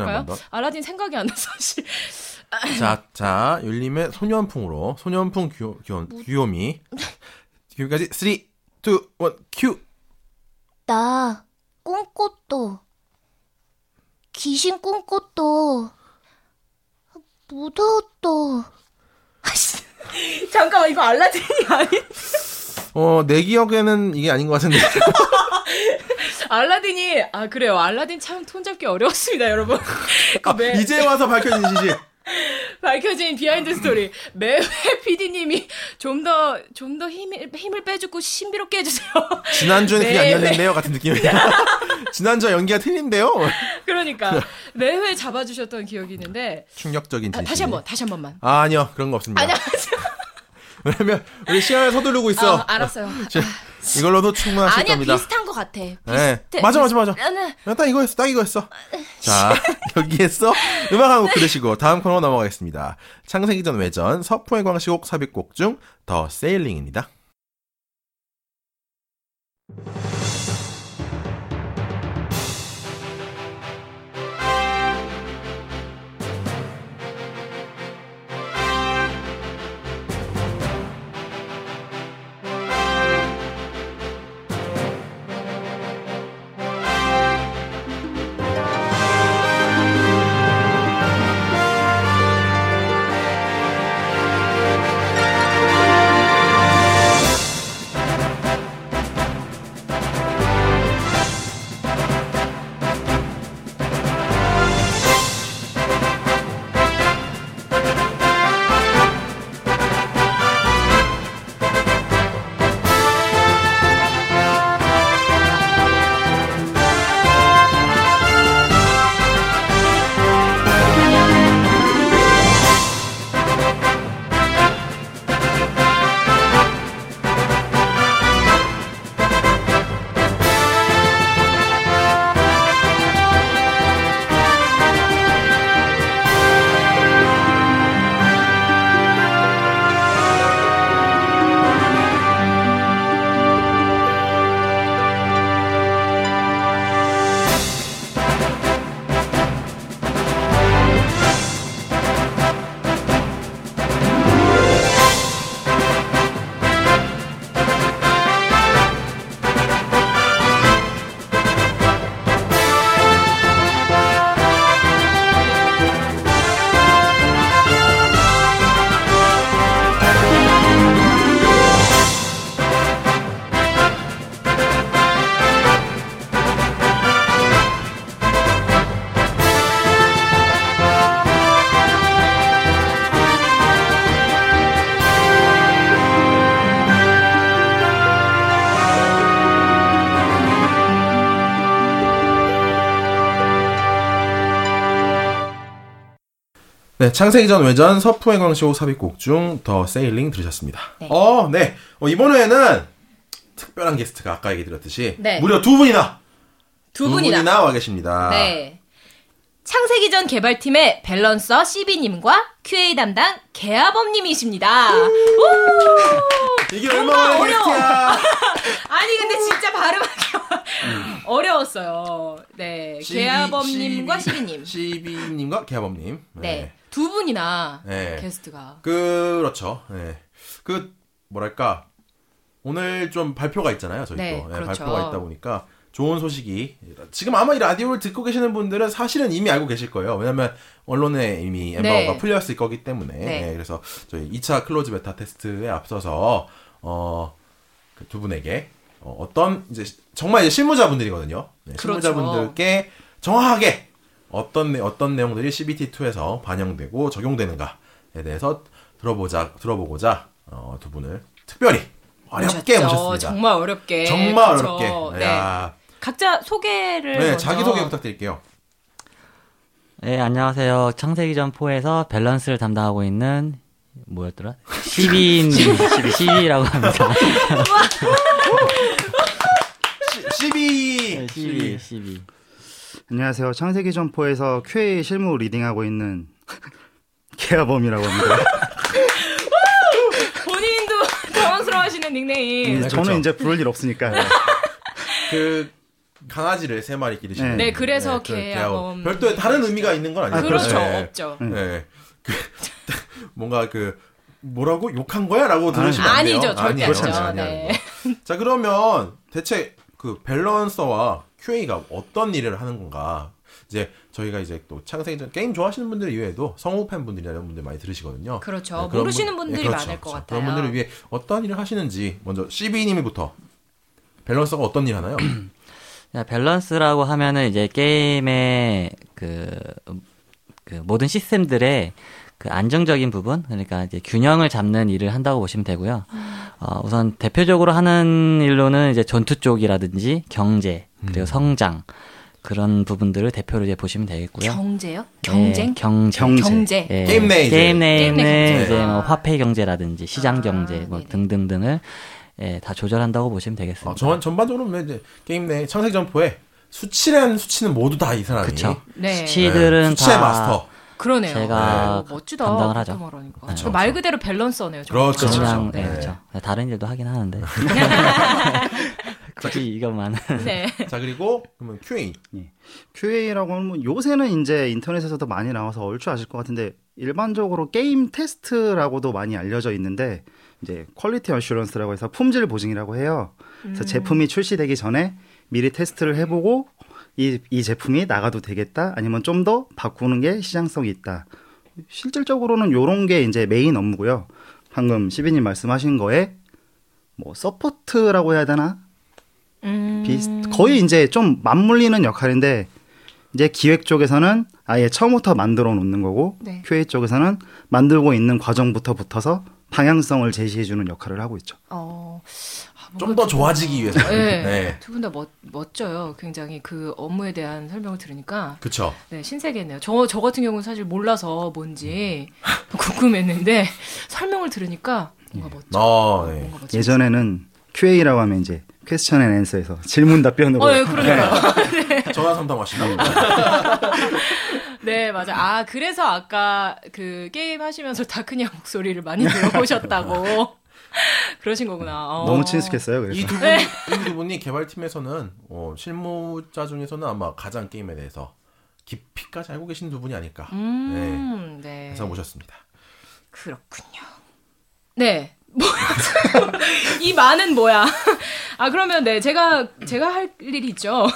Speaker 2: 볼까요?
Speaker 1: 한번 더.
Speaker 2: 알라딘 생각이 안나 사실
Speaker 1: 자, 자, 율림의 소년풍으로 소년풍 귀요, 귀요, 귀요미. 여기까지 3, 2, 1, 큐.
Speaker 3: 나 꿈꿨도 귀신 꿈꿨도 무서웠도
Speaker 2: 잠깐만 이거 알라딘이 아니
Speaker 1: 어, 내 기억에는 이게 아닌 것 같은데.
Speaker 2: 알라딘이 아 그래요 알라딘 참 톤 잡기 어려웠습니다 여러분 그
Speaker 1: 아,
Speaker 2: 매-
Speaker 1: 이제 와서 밝혀진 시지.
Speaker 2: 밝혀진 비하인드 스토리. 매회 PD님이 좀 더, 좀 더 힘을, 힘을 빼주고 신비롭게 해주세요.
Speaker 1: 지난주는 그게
Speaker 2: 네,
Speaker 1: 아니었는데요 같은 느낌이에요. 지난주와 연기가 틀린데요.
Speaker 2: 그러니까, 매회 잡아주셨던 기억이 있는데.
Speaker 1: 충격적인
Speaker 2: 아,
Speaker 1: 진실.
Speaker 2: 다시 한 번, 다시 한 번만.
Speaker 1: 아, 아니요 그런 거 없습니다.
Speaker 2: 아니야,
Speaker 1: 왜냐면 우리 시간을 서두르고 있어.
Speaker 2: 아, 알았어요.
Speaker 1: 자, 이걸로도 충분하실
Speaker 2: 아니야,
Speaker 1: 겁니다.
Speaker 2: 비슷한 것 같아.
Speaker 1: 네.
Speaker 2: 비슷해.
Speaker 1: 맞아, 맞아, 맞아.
Speaker 2: 아, 네.
Speaker 1: 야, 딱 이거였어, 딱 이거였어. 자, 여기에서 음악 한곡 들으시고 다음 코너 넘어가겠습니다. 창세기 전 외전 서포의 광시곡 삽입곡 중 더 세일링입니다. 네, 창세기 전 외전 서풍의 광시곡 삽입곡 중 The Sailing 들으셨습니다.
Speaker 2: 네.
Speaker 1: 어, 네. 어, 이번에는 특별한 게스트가 아까 얘기 드렸듯이
Speaker 2: 네.
Speaker 1: 무려 두 분이나
Speaker 2: 두 분이나.
Speaker 1: 와 계십니다.
Speaker 2: 네. 창세기 전 개발팀의 balancer CB님과 QA 담당 개아범님이십니다. 우!
Speaker 1: 이게 얼마나
Speaker 2: 어려워. 아니 근데 진짜 발음하기 어려웠어요. 네, 개아범님과 CB님.
Speaker 1: CB님과 개아범님.
Speaker 2: 네, 두 분이나
Speaker 1: 네.
Speaker 2: 게스트가.
Speaker 1: 그렇죠. 네. 그 뭐랄까 오늘 좀 발표가 있잖아요. 저희
Speaker 2: 네,
Speaker 1: 또
Speaker 2: 그렇죠.
Speaker 1: 발표가 있다 보니까 좋은 소식이 지금 아마 이 라디오를 듣고 계시는 분들은 사실은 이미 알고 계실 거예요. 왜냐하면 언론에 이미 엠바고가
Speaker 2: 네.
Speaker 1: 풀렸을 거기 때문에
Speaker 2: 네.
Speaker 1: 네, 그래서 저희 2차 close beta test에 앞서서 어 그 두 분에게 어, 떤 이제 정말 이제 실무자분들이거든요. 네,
Speaker 2: 그렇죠.
Speaker 1: 실무자분들께 정확하게 어떤 내- 어떤 내용들이 CBT2에서 반영되고 적용되는가에 대해서 들어보자 들어보고자 어, 두 분을 특별히 어렵게. 모셨습니다.
Speaker 2: 정말 어렵게.
Speaker 1: 정말
Speaker 2: 그렇죠.
Speaker 1: 어렵게.
Speaker 2: 네.
Speaker 1: 야,
Speaker 2: 각자 소개를.
Speaker 1: 네,
Speaker 2: 먼저.
Speaker 1: 자기 소개 부탁드릴게요.
Speaker 4: 네, 안녕하세요. 창세기전 4에서 밸런스를 담당하고 있는 뭐였더라? 시빈 시비라고 합니다. 네, 시비 시비.
Speaker 5: 안녕하세요. 창세기 점포에서 QA 실무 리딩하고 있는 개아범이라고 합니다.
Speaker 2: 본인도 당황스러워하시는 닉네임.
Speaker 1: 네,
Speaker 5: 저는
Speaker 1: 그렇죠.
Speaker 5: 이제 부를 일 없으니까.
Speaker 1: 그 강아지를 세 마리 기르시는.
Speaker 5: 네.
Speaker 2: 네, 그래서
Speaker 1: 그
Speaker 2: 개하범.
Speaker 1: 별도의 다른 의미가 있는 건 아니죠.
Speaker 2: 그렇죠,
Speaker 1: 네.
Speaker 2: 없죠.
Speaker 1: 네. 그, 뭔가 그 뭐라고 욕한 거야라고 들으시면 안 돼요.
Speaker 2: 아니죠, 절대. 아니죠. 네.
Speaker 1: 자 그러면 대체 그 balancer와 QA가 어떤 일을 하는 건가? 이제 저희가 이제 또 창세기전 게임 좋아하시는 분들 이외에도 성우 팬분들이나 이런 분들 많이 들으시거든요.
Speaker 2: 그렇죠.
Speaker 1: 네,
Speaker 2: 모르시는
Speaker 1: 분-
Speaker 2: 분들이
Speaker 1: 네, 그렇죠.
Speaker 2: 많을 것
Speaker 1: 그렇죠.
Speaker 2: 같아요.
Speaker 1: 그런 분들을 위해 어떤 일을 하시는지 먼저 CB님이부터 balancer가 어떤 일 하나요?
Speaker 4: 자, 밸런스라고 하면은 이제 게임의 그 그 모든 시스템들의 그 안정적인 부분, 그러니까 이제 균형을 잡는 일을 한다고 보시면 되고요. 어, 우선 대표적으로 하는 일로는 이제 전투 쪽이라든지 경제, 그리고 성장, 그런 부분들을 대표로 이제 보시면 되겠고요.
Speaker 2: 경제요?
Speaker 4: 예,
Speaker 2: 경쟁?
Speaker 4: 경제.
Speaker 5: 경제.
Speaker 2: 경제.
Speaker 4: 예,
Speaker 1: 게임 내 이제.
Speaker 4: 게임 내에는
Speaker 2: 게임 내 경제.
Speaker 4: 이제 뭐
Speaker 2: 아.
Speaker 4: 화폐 경제라든지 시장
Speaker 2: 아,
Speaker 4: 경제 뭐
Speaker 2: 네네.
Speaker 4: 등등등을 예, 다 조절한다고 보시면 되겠습니다.
Speaker 1: 어, 전 전반적으로 이제 게임 내 창세기전 4의 수치라는 수치는 모두 다 이 사람이
Speaker 4: 그쵸.
Speaker 2: 네.
Speaker 4: 수치들은
Speaker 1: 수치의
Speaker 4: 다
Speaker 1: 마스터.
Speaker 2: 그러네요.
Speaker 4: 제가
Speaker 2: 어, 멋지다.
Speaker 4: 담당을
Speaker 2: 그렇게
Speaker 4: 하죠.
Speaker 2: 말하니까.
Speaker 4: 그쵸,
Speaker 2: 말 그대로 balancer네요. 정말.
Speaker 1: 그렇죠, 그렇죠.
Speaker 4: 예,
Speaker 1: 네.
Speaker 4: 그렇죠. 다른 일도 하긴 하는데 굳이 이것만
Speaker 2: 네.
Speaker 1: 자 그리고 그러면 QA.
Speaker 5: QA라고 하면 뭐 요새는 이제 인터넷에서도 많이 나와서 얼추 아실 것 같은데 일반적으로 게임 테스트라고도 많이 알려져 있는데 이제 quality assurance라고 해서 품질 보증이라고 해요. 그래서 제품이 출시되기 전에 미리 테스트를 해보고 이, 이 제품이 나가도 되겠다 아니면 좀 더 바꾸는 게 시장성이 있다. 실질적으로는 요런 게 이제 메인 업무고요. 방금 CB님 말씀하신 거에 뭐 support라고 해야 되나?
Speaker 2: 음.
Speaker 5: 비슷 거의 이제 좀 맞물리는 역할인데 이제 기획 쪽에서는 아예 처음부터 만들어 놓는 거고
Speaker 2: 네.
Speaker 5: QA 쪽에서는 만들고 있는 과정부터 붙어서 방향성을 제시해 주는 역할을 하고 있죠.
Speaker 2: 어.
Speaker 1: 좀 더 좋아지기 위해서.
Speaker 2: 네.
Speaker 1: 네.
Speaker 2: 두분 다 멋져요. 굉장히 그 업무에 대한 설명을 들으니까
Speaker 1: 그쵸.
Speaker 2: 네, 신세계네요. 저, 저 같은 경우는 사실 몰라서 뭔지 궁금했는데 설명을 들으니까 뭔가 멋져.
Speaker 1: 어, 네.
Speaker 2: 뭔가 멋져.
Speaker 5: 예전에는 QA라고 하면 이제 퀘스천 앤 앤서에서 질문 답변으로
Speaker 2: 어, 예, 그러니까요.
Speaker 1: 전화 상담하시나?
Speaker 2: 네, 맞아. 아, 그래서 아까 그 게임 하시면서 다크냥 목소리를 많이 들어보셨다고. 그러신 거구나. 어.
Speaker 5: 너무 친숙했어요. 그래서
Speaker 1: 이두 분, 이두 분이 개발팀에서는 어, 실무자 중에서는 아마 가장 게임에 대해서 깊이까지 알고 계신 두 분이 아닐까.
Speaker 2: 음, 네.
Speaker 1: 해서 모셨습니다.
Speaker 2: 그렇군요. 네. 뭐야? 이 많은 뭐야? 아 그러면 네 제가 제가 할 일이 있죠.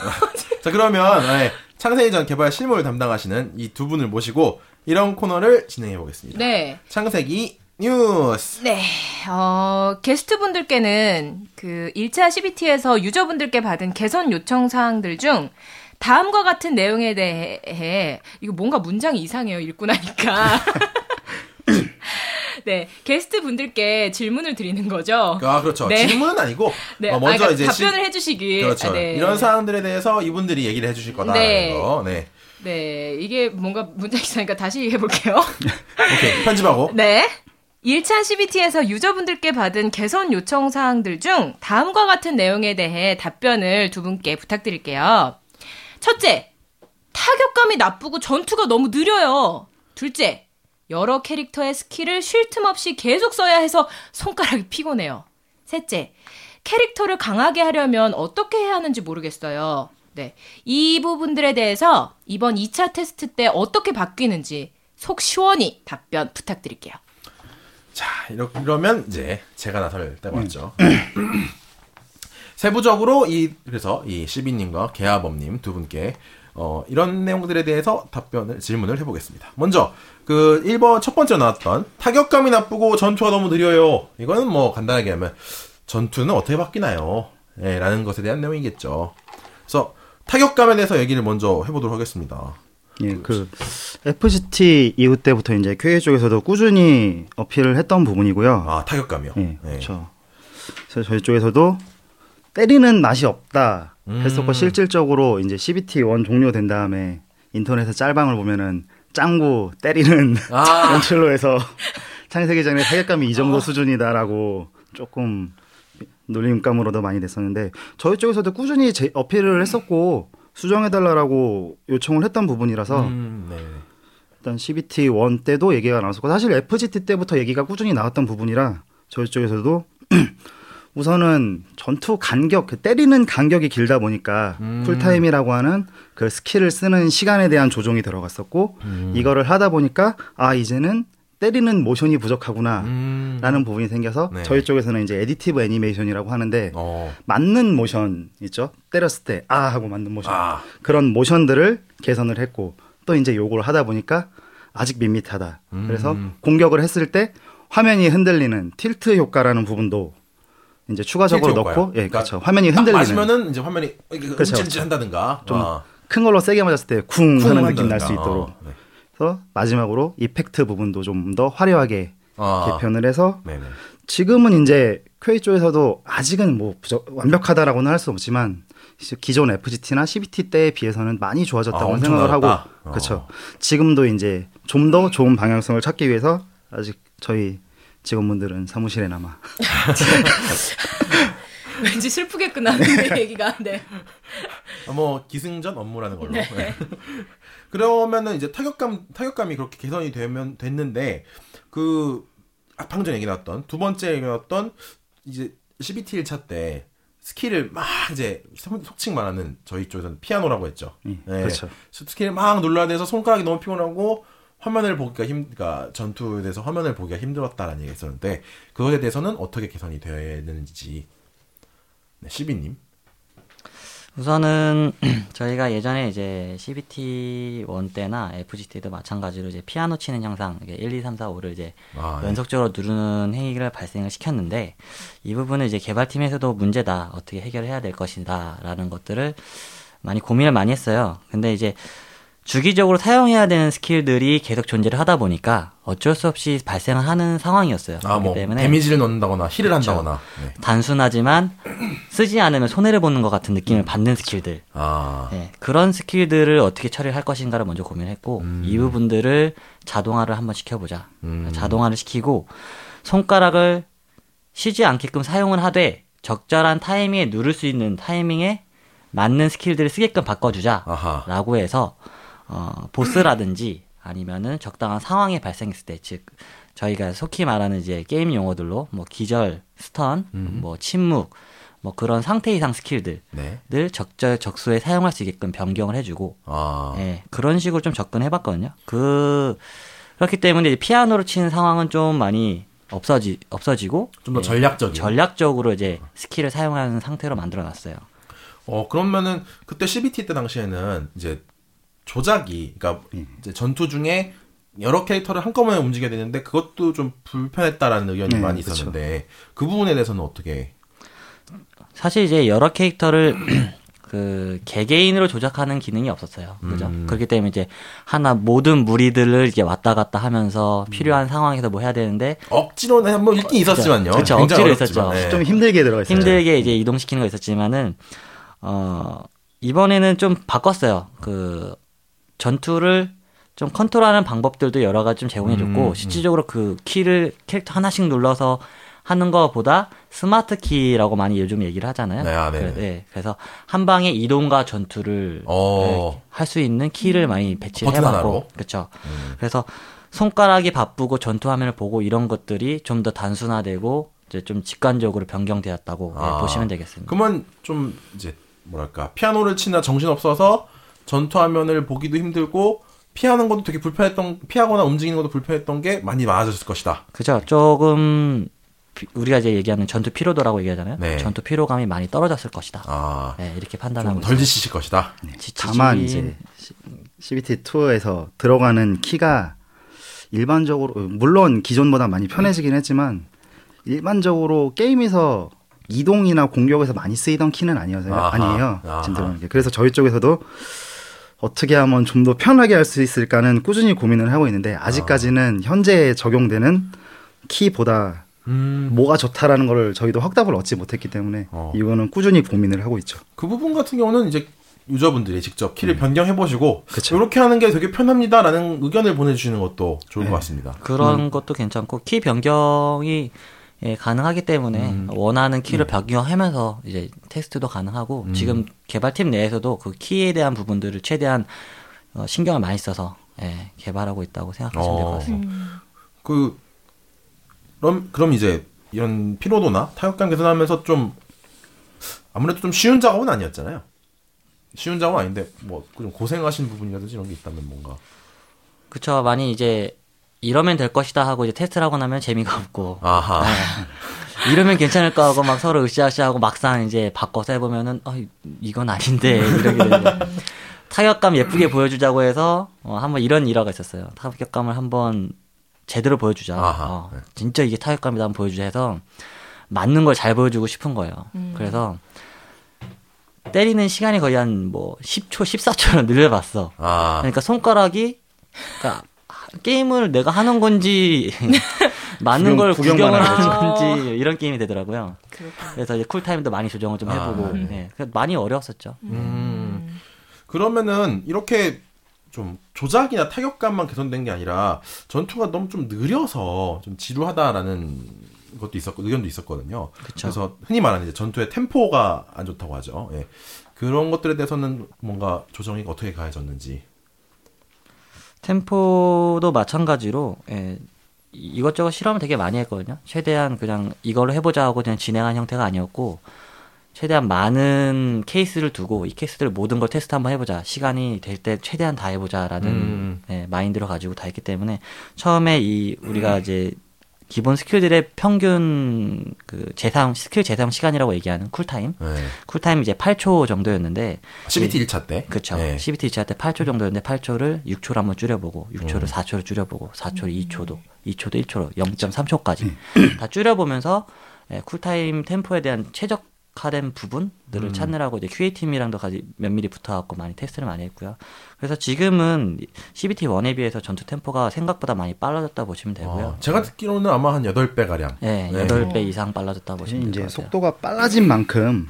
Speaker 1: 자 그러면 네, 창세기 전 개발 실무를 담당하시는 이 두 분을 모시고 이런 코너를 진행해 보겠습니다.
Speaker 2: 네.
Speaker 1: 창세기 뉴스.
Speaker 2: 네. 어, 게스트분들께는 그 1차 CBT에서 유저분들께 받은 개선 요청 사항들 중 다음과 같은 내용에 대해 이거 뭔가 문장이 이상해요. 읽고 나니까. 네. 게스트 분들께 질문을 드리는 거죠.
Speaker 1: 아 그렇죠.
Speaker 2: 네.
Speaker 1: 질문은 아니고
Speaker 2: 네.
Speaker 1: 어, 먼저
Speaker 2: 아, 그러니까
Speaker 1: 이제
Speaker 2: 답변을
Speaker 1: 시-
Speaker 2: 해 주시길.
Speaker 1: 그렇죠.
Speaker 2: 아, 네.
Speaker 1: 이런 사항들에 대해서 이분들이 얘기를 해 주실 거다라는
Speaker 2: 네.
Speaker 1: 거. 네.
Speaker 2: 네. 이게 뭔가 문장이 이상하니까 다시 해 볼게요.
Speaker 1: 오케이 편집하고.
Speaker 2: 네. 1차 CBT에서 유저분들께 받은 개선 요청 사항들 중 다음과 같은 내용에 대해 답변을 두 분께 부탁드릴게요. 첫째, 타격감이 나쁘고 전투가 너무 느려요. 둘째, 여러 캐릭터의 스킬을 쉴 틈 없이 계속 써야 해서 손가락이 피곤해요. 셋째, 캐릭터를 강하게 하려면 어떻게 해야 하는지 모르겠어요. 네. 이 부분들에 대해서 이번 2차 테스트 때 어떻게 바뀌는지 속 시원히 답변 부탁드릴게요.
Speaker 1: 자, 이러, 이러면 이제 제가 나설 때가 왔죠. 세부적으로 이 그래서 이 CB님과 개아범님 두 분께 어, 이런 내용들에 대해서 답변을 질문을 해보겠습니다. 먼저 그 1번 첫 번째 나왔던 타격감이 나쁘고 전투가 너무 느려요. 이거는 뭐 간단하게 하면 전투는 어떻게 바뀌나요? 예, 라는 것에 대한 내용이겠죠. 그래서 타격감에 대해서 얘기를 먼저 해보도록 하겠습니다.
Speaker 5: 예, 그 FGT 이후 때부터 이제 QA 쪽에서도 꾸준히 어필을 했던 부분이고요.
Speaker 1: 아 타격감이요.
Speaker 5: 예, 그렇죠. 그래서 저희 쪽에서도 때리는 맛이 없다 했었고
Speaker 1: 음.
Speaker 5: 실질적으로 이제 CBT 원 종료된 다음에 인터넷에 짤방을 보면은 짱구 때리는
Speaker 1: 아.
Speaker 5: 연출로 해서 창세기 전에 타격감이 이 정도 수준이다라고 조금 놀림감으로도 많이 됐었는데 저희 쪽에서도 꾸준히 제, 어필을 했었고 수정해달라고 요청을 했던 부분이라서
Speaker 1: 음, 네.
Speaker 5: 일단 CBT 1 때도 얘기가 나왔었고 사실 FGT 때부터 얘기가 꾸준히 나왔던 부분이라 저희 쪽에서도 우선은 전투 간격, 그 때리는 간격이 길다 보니까
Speaker 1: 음.
Speaker 5: 쿨타임이라고 하는 그 스킬을 쓰는 시간에 대한 조정이 들어갔었고
Speaker 1: 음.
Speaker 5: 이거를 하다 보니까 아 이제는 때리는 모션이 부족하구나
Speaker 1: 음.
Speaker 5: 라는 부분이 생겨서
Speaker 1: 네.
Speaker 5: 저희 쪽에서는 이제 additive 애니메이션이라고 하는데
Speaker 1: 어.
Speaker 5: 맞는 모션 있죠 때렸을 때 아 하고 맞는 모션
Speaker 1: 아.
Speaker 5: 그런 모션들을 개선을 했고 또 이제 요걸 하다 보니까 아직 밋밋하다.
Speaker 1: 음.
Speaker 5: 그래서 공격을 했을 때 화면이 흔들리는 틸트 효과라는 부분도 이제 추가적으로? 넣고 예
Speaker 1: 그러니까
Speaker 5: 그렇죠 화면이
Speaker 1: 딱
Speaker 5: 흔들리는
Speaker 1: 맞으면은 이제 화면이
Speaker 5: 그렇죠.
Speaker 1: 움찔움찔 한다든가
Speaker 5: 좀
Speaker 1: 아,
Speaker 5: 큰 걸로 세게 맞았을
Speaker 1: 때쿵쿵
Speaker 5: 하는 느낌 날 수. 있도록
Speaker 1: 어, 네.
Speaker 5: 그래서 마지막으로 이펙트 부분도 좀 더 화려하게
Speaker 1: 아.
Speaker 5: 개편을 해서
Speaker 1: 네네.
Speaker 5: 지금은 이제 QA 쪽에서도 아직은 뭐 부적- 완벽하다라고는 할 수 없지만 기존 FGT나 CBT 때에 비해서는 많이
Speaker 1: 아,
Speaker 5: 좋아졌다고
Speaker 1: 엄청
Speaker 5: 생각을 하고?
Speaker 1: 어.
Speaker 5: 그렇죠. 지금도 이제 좀 더 좋은 방향성을 찾기 위해서 아직 저희 직원분들은 사무실에 남아
Speaker 2: 왠지 슬프게 끝나는데 얘기가. 네.
Speaker 1: 아, 뭐 기승전 업무라는 걸로. 네. 그러면은 이제 타격감 타격감이 그렇게 개선이 되면 됐는데 그 아, 방금 전에 얘기 나왔던 두 번째 얘기 나왔던 이제 CBT 1차 때 스킬을 막 이제 속- 속칭 말하는 저희 쪽에서는 피아노라고 했죠.
Speaker 5: 예,
Speaker 1: 네.
Speaker 5: 그렇죠.
Speaker 1: 스킬을 막 눌러야 돼서 손가락이 너무 피곤하고 화면을 보기가 힘, 그러니까 전투에 대해서 화면을 보기가 힘들었다라는 얘기가 있었는데 그것에 대해서는 어떻게 개선이 되어야 되는지 네, CB님.
Speaker 4: 우선은 저희가 예전에 이제 CBT 1 때나 FGT 도 마찬가지로 이제 피아노 치는 형상 이게 1, 2, 3, 4, 5를 이제
Speaker 1: 아, 네.
Speaker 4: 연속적으로 누르는 행위를 발생을 시켰는데 이 부분은 이제 개발팀에서도 문제다 어떻게 해결해야 될 것이다라는 것들을 많이 고민을 많이 했어요. 근데 이제 주기적으로 사용해야 되는 스킬들이 계속 존재를 하다 보니까 어쩔 수 없이 발생하는 상황이었어요.
Speaker 1: 아,
Speaker 4: 그렇기
Speaker 1: 뭐
Speaker 4: 때문에
Speaker 1: 데미지를 넣는다거나 heal을
Speaker 4: 그렇죠.
Speaker 1: 한다거나. 네.
Speaker 4: 단순하지만 쓰지 않으면 손해를 보는 것 같은 느낌을 받는 스킬들.
Speaker 1: 아,
Speaker 4: 네, 그런 스킬들을 어떻게 처리를 할 것인가를 먼저 고민했고 이 부분들을 자동화를 한번 시켜보자.
Speaker 1: 음.
Speaker 4: 자동화를 시키고 손가락을 쉬지 않게끔 사용을 하되 적절한 타이밍에 누를 수 있는 타이밍에 맞는 스킬들을 쓰게끔 바꿔주자.
Speaker 1: 아하.
Speaker 4: 라고 해서 어, 보스라든지 아니면은 적당한 상황이 발생했을 때, 즉 저희가 속히 말하는 이제 게임 용어들로 뭐 기절, stun, 뭐 침묵, 뭐 그런 상태 이상 스킬들을
Speaker 1: 네.
Speaker 4: 적절 적소에 사용할 수 있게끔 변경을 해주고,
Speaker 1: 아,
Speaker 4: 예, 그런 식으로 좀 접근해봤거든요. 그 그렇기 때문에 피아노로 치는 상황은 좀 많이 없어지 없어지고
Speaker 1: 좀더
Speaker 4: 예,
Speaker 1: 전략적인.
Speaker 4: 전략적으로 이제 스킬을 사용하는 상태로 만들어놨어요.
Speaker 1: 어, 그러면은 그때 CBT 때 당시에는 이제 조작이, 그러니까
Speaker 5: 예.
Speaker 1: 이제 전투 중에 여러 캐릭터를 한꺼번에 움직여야 되는데 그것도 좀 불편했다라는 의견이
Speaker 5: 네,
Speaker 1: 많이
Speaker 5: 그쵸.
Speaker 1: 있었는데 그 부분에 대해서는 어떻게?
Speaker 4: 사실 이제 여러 캐릭터를 그 개개인으로 조작하는 기능이 없었어요. 그죠?
Speaker 1: 음.
Speaker 4: 그렇기 때문에 이제 하나 모든 무리들을 이제 왔다 갔다 하면서
Speaker 1: 음.
Speaker 4: 필요한 상황에서 뭐 해야 되는데
Speaker 1: 억지로는 한번 있긴 있었지만요.
Speaker 4: 그쵸,
Speaker 1: 굉장히
Speaker 4: 억지로 있었죠.
Speaker 1: 네.
Speaker 5: 좀 힘들게 들어가 있어요.
Speaker 4: 힘들게 이제 이동시키는 거 있었지만은 어 이번에는 좀 바꿨어요. 그 전투를 좀 컨트롤하는 방법들도 여러 가지 좀 제공해줬고
Speaker 1: 음,
Speaker 4: 실질적으로 그 키를 캐릭터 하나씩 눌러서 하는 것보다 스마트 키라고 많이 요즘 얘기를 하잖아요.
Speaker 1: 네, 아, 네 네.
Speaker 4: 그래, 네, 그래서 한 방에 이동과 전투를
Speaker 1: 어.
Speaker 4: 할수 있는 키를 많이 배치를
Speaker 1: 버튼 하나로?
Speaker 4: 해봤고, 그렇죠.
Speaker 1: 음.
Speaker 4: 그래서 손가락이 바쁘고 전투 화면을 보고 이런 것들이 좀 더 단순화되고 이제 좀 직관적으로 변경되었다고 네,
Speaker 1: 아.
Speaker 4: 보시면 되겠습니다.
Speaker 1: 그러면 좀 이제 뭐랄까 피아노를 치나 정신 없어서 전투 화면을 보기도 힘들고 피하는 것도 되게 불편했던 피하거나 움직이는 것도 불편했던 게 많이 많아졌을 것이다.
Speaker 4: 그죠? 조금 피- 우리가 이제 얘기하는 전투 피로도라고 얘기하잖아요.
Speaker 1: 네.
Speaker 4: 전투 피로감이 많이 떨어졌을 것이다.
Speaker 1: 아,
Speaker 4: 네, 이렇게 판단하고
Speaker 1: 좀덜 지치실 것이다.
Speaker 4: 지치지-
Speaker 5: 다만 이제 CBT 2에서 들어가는 키가 일반적으로 물론 기존보다 많이 편해지긴 했지만 일반적으로 게임에서 이동이나 공격에서 많이 쓰이던 키는 아니어서요.
Speaker 1: 아하,
Speaker 5: 아니에요.
Speaker 1: 아하.
Speaker 5: 지금 들어가는 게. 그래서 저희 쪽에서도 어떻게 하면 좀 더 편하게 할 수 있을까는 꾸준히 고민을 하고 있는데 아직까지는 현재 적용되는 키보다
Speaker 1: 음,
Speaker 5: 뭐가 좋다라는 걸 저희도 확답을 얻지 못했기 때문에
Speaker 1: 어.
Speaker 5: 이거는 꾸준히 고민을 하고 있죠.
Speaker 1: 그 부분 같은 경우는 이제 유저분들이 직접 키를 변경해 보시고
Speaker 5: 음. 그쵸.
Speaker 1: 이렇게 하는 게 되게 편합니다라는 의견을 보내주시는 것도 좋을
Speaker 5: 네.
Speaker 1: 것 같습니다.
Speaker 4: 그런 것도 괜찮고 키 변경이 예, 가능하기 때문에
Speaker 1: 음.
Speaker 4: 원하는 키를 변경하면서 이제 테스트도 가능하고
Speaker 1: 음.
Speaker 4: 지금 개발팀 내에서도 그 키에 대한 부분들을 최대한 어, 신경을 많이 써서 예, 개발하고 있다고 생각하시면 될것
Speaker 1: 어.
Speaker 4: 같습니다.
Speaker 1: 그 그럼 그럼 이제 이런 피로도나 타격감 개선하면서 좀 아무래도 좀 쉬운 작업은 아니었잖아요. 쉬운 작업은 아닌데 뭐 좀 고생하신 부분이라든지 이런 게 있다면 뭔가
Speaker 4: 그쵸 많이 이제 이러면 될 것이다 하고 이제 테스트를 하고 나면 재미가 없고
Speaker 1: 아하
Speaker 4: 네. 이러면 괜찮을까 하고 막 서로 으쌰으쌰하고 막상 이제 바꿔서 해보면은 어, 이건 아닌데 이러게 되죠. 타격감 예쁘게 보여주자고 해서 어, 한번 이런 일화가 있었어요. 타격감을 한번 제대로 보여주자.
Speaker 1: 아하,
Speaker 4: 어,
Speaker 1: 네.
Speaker 4: 진짜 이게 타격감이다 한번 보여주자 해서 맞는 걸 잘 보여주고 싶은 거예요.
Speaker 2: 음.
Speaker 4: 그래서 때리는 시간이 거의 한 뭐 10초, 14초를 늘려봤어.
Speaker 1: 아
Speaker 4: 그러니까 손가락이 그러니까 게임을 내가 하는 건지 맞는
Speaker 5: 구경-
Speaker 4: 걸
Speaker 5: 구경만
Speaker 4: 구경을
Speaker 5: 하는.
Speaker 4: 건지 이런 게임이 되더라고요. 그래서 이제 쿨타임도 많이 조정을 좀 해보고
Speaker 1: 아,
Speaker 4: 네. 그래서 많이 어려웠었죠.
Speaker 1: 음. 그러면은 이렇게 좀 조작이나 타격감만 개선된 게 아니라 전투가 너무 좀 느려서 좀 지루하다라는 것도 있었고 의견도 있었거든요.
Speaker 4: 그쵸.
Speaker 1: 래서 흔히 말하는 이제 전투의 템포가 안 좋다고 하죠. 예. 그런 것들에 대해서는 뭔가 조정이 어떻게 가해졌는지.
Speaker 4: 템포도 마찬가지로 예, 이- 이것저것 실험을 되게 많이 했거든요. 최대한 그냥 이걸로 해보자 하고 그냥 진행한 형태가 아니었고 최대한 많은 케이스를 두고 이 케이스들 모든 걸 테스트 한번 해보자. 시간이 될 때 최대한 다 해보자라는
Speaker 1: 음.
Speaker 4: 예, 마인드를 가지고 다 했기 때문에 처음에 이 우리가 이제 기본 스킬들의 평균 그 재사용 스킬 재사용 시간이라고 얘기하는 쿨타임
Speaker 1: 예.
Speaker 4: 쿨타임이 이제 8초 정도였는데
Speaker 1: CBT 1차 때.
Speaker 4: 그렇죠.
Speaker 1: 예.
Speaker 4: CBT 2차 때 8초 정도였는데 8초를 6초로 한번 줄여보고
Speaker 1: 음.
Speaker 4: 6초를 4초로 줄여보고 4초를 2초도 2초도 1초로 0.3초까지
Speaker 1: 음.
Speaker 4: 다 줄여보면서 예, 쿨타임 템포에 대한 최적 화된 부분들을
Speaker 1: 음.
Speaker 4: 찾느라고 이제 QA 팀이랑도 같이 면밀히 붙어갖고 많이 테스트를 많이 했고요. 그래서 지금은 CBT 1에 비해서 전투 템포가 생각보다 많이 빨라졌다 보시면 되고요.
Speaker 1: 어, 제가 듣기로는 아마 한 8배 가량.
Speaker 4: 네,
Speaker 1: 네.
Speaker 4: 8배 이상 빨라졌다 보시면
Speaker 5: 이제
Speaker 4: 것 같아요.
Speaker 5: 속도가 빨라진 만큼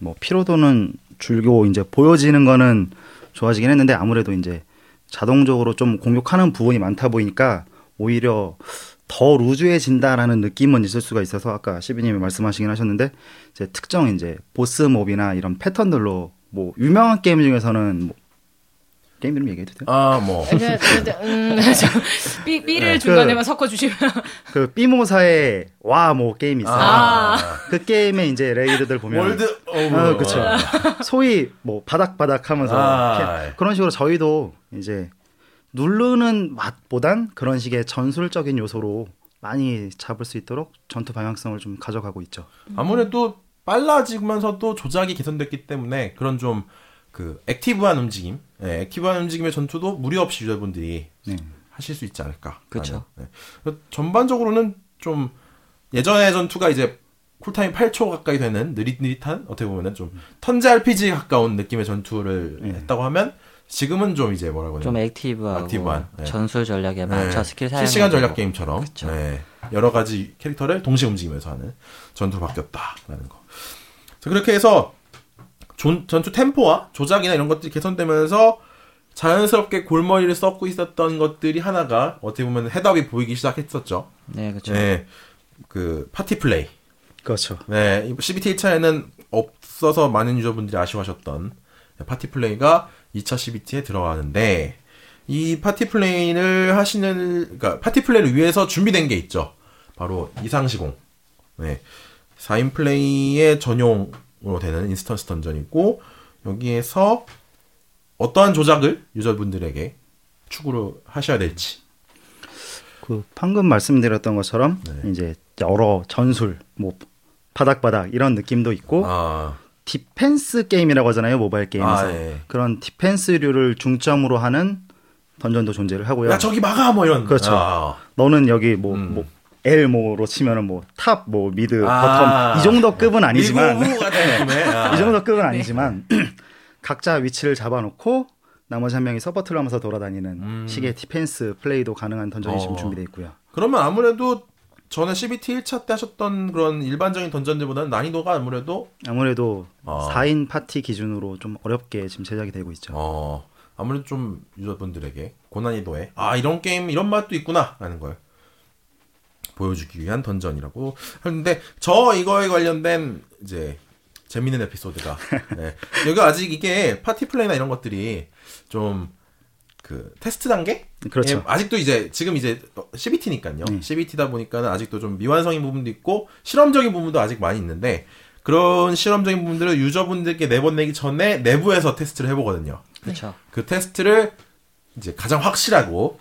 Speaker 5: 뭐 피로도는 줄고 이제 보여지는 거는 좋아지긴 했는데 아무래도 이제 자동적으로 좀 공격하는 부분이 많다 보니까 오히려 더 루즈해진다라는 느낌은 있을 수가 있어서 아까 CB님이 말씀하시긴 하셨는데 이제 특정 이제 보스 mob이나 이런 패턴들로 뭐 유명한 게임 중에서는 뭐 게임 이름 얘기해도 돼요?
Speaker 1: 아, 뭐.
Speaker 2: 음, 저, 삐, 삐를
Speaker 1: 네,
Speaker 2: 중간에만 섞어주시면.
Speaker 5: 그 삐모사의 와 뭐 게임이 있어요.
Speaker 2: 아.
Speaker 5: 그 게임에 이제 raid들 보면
Speaker 1: World of.
Speaker 5: 아, 그쵸. 소위 뭐 바닥바닥 하면서
Speaker 1: 아.
Speaker 5: 그런 식으로 저희도 이제 누르는 맛보단 그런 식의 전술적인 요소로 많이 잡을 수 있도록 전투 방향성을 좀 가져가고 있죠.
Speaker 1: 아무래도 빨라지면서도 조작이 개선됐기 때문에 그런 좀 그 액티브한 움직임, 예, 액티브한 움직임의 전투도 무리 없이 유저분들이
Speaker 5: 네.
Speaker 1: 하실 수 있지 않을까.
Speaker 4: 그쵸.
Speaker 1: 라는, 예. 전반적으로는 좀 예전의 전투가 이제 쿨타임 8초 가까이 되는 느릿느릿한 어떻게 보면은 좀 턴제 RPG 에 가까운 느낌의 전투를
Speaker 5: 네.
Speaker 1: 했다고 하면 지금은 좀 이제 뭐라고 해야
Speaker 4: 좀
Speaker 1: 되나?
Speaker 4: active하고
Speaker 1: active한, 네.
Speaker 4: 전술 전략에 맞춰
Speaker 1: 네.
Speaker 4: 스킬 사용
Speaker 1: 실시간 전략 게임처럼
Speaker 4: 그쵸.
Speaker 1: 네. 여러 가지 캐릭터를 동시에 움직이면서 하는 전투로 바뀌었다라는 거. 그래서 그렇게 해서 존- 전투 템포와 조작이나 이런 것들이 개선되면서 자연스럽게 골머리를 썩고 있었던 것들이 하나가 어떻게 보면 해답이 보이기 시작했었죠.
Speaker 4: 네, 그렇죠.
Speaker 1: 네. 그 파티 플레이.
Speaker 5: 그렇죠.
Speaker 1: 네, 이 CBT 1차에는 없어서 많은 유저분들이 아쉬워하셨던 파티 플레이가 2차 CBT에 들어가는데 이 파티 플레이를 하시는 그러니까 파티 플레이를 위해서 준비된 게 있죠. 바로 이상시공. 네. 4인 플레이의 전용으로 되는 instance dungeon이고 여기에서 어떠한 조작을 유저분들에게 추구를 하셔야 될지.
Speaker 5: 그 방금 말씀드렸던 것처럼
Speaker 1: 네.
Speaker 5: 이제 여러 전술 뭐 바닥바닥 이런 느낌도 있고
Speaker 1: 아,
Speaker 5: 디펜스 게임이라고 하잖아요 모바일 게임에서
Speaker 1: 아, 예.
Speaker 5: 그런 디펜스류를 중점으로 하는 dungeon도 존재를 하고요.
Speaker 1: 야 저기 막아 뭐 이런.
Speaker 5: 그렇죠.
Speaker 1: 아,
Speaker 5: 너는 여기 뭐,
Speaker 1: 음.
Speaker 5: 뭐 L 뭐로 치면은 뭐 top, 뭐 mid,
Speaker 1: 아.
Speaker 5: bottom 이 정도 급은 아니지만.
Speaker 1: 아.
Speaker 5: 이 정도 급은 아니지만 각자 위치를 잡아놓고 나머지 한 명이 support를 하면서 돌아다니는
Speaker 1: 음.
Speaker 5: 식의 디펜스 플레이도 가능한 dungeon이 지금
Speaker 1: 어.
Speaker 5: 준비되어 있고요.
Speaker 1: 그러면 아무래도 전에 CBT 1차 때 하셨던 그런 일반적인 dungeon들보다는 난이도가 아무래도
Speaker 5: 아무래도
Speaker 1: 어.
Speaker 5: 4인 파티 기준으로 좀 어렵게 지금 제작이 되고 있죠.
Speaker 1: 어 아무래도 좀 유저분들에게 고난이도에 아 이런 게임 이런 맛도 있구나라는 걸 보여주기 위한 dungeon이라고 하는데 저 이거에 관련된 이제 재밌는 에피소드가 네. 여기 아직 이게 파티 플레이나 이런 것들이 좀 그 테스트 단계
Speaker 5: 그렇죠.
Speaker 1: 예, 아직도 이제 지금 이제 CBT니까요.
Speaker 5: 네.
Speaker 1: CBT다 보니까는 아직도 좀 미완성인 부분도 있고 실험적인 부분도 아직 많이 있는데 그런 실험적인 부분들을 유저분들께 내보내기 전에 내부에서 테스트를 해보거든요.
Speaker 4: 그렇죠.
Speaker 1: 그 테스트를 이제 가장 확실하고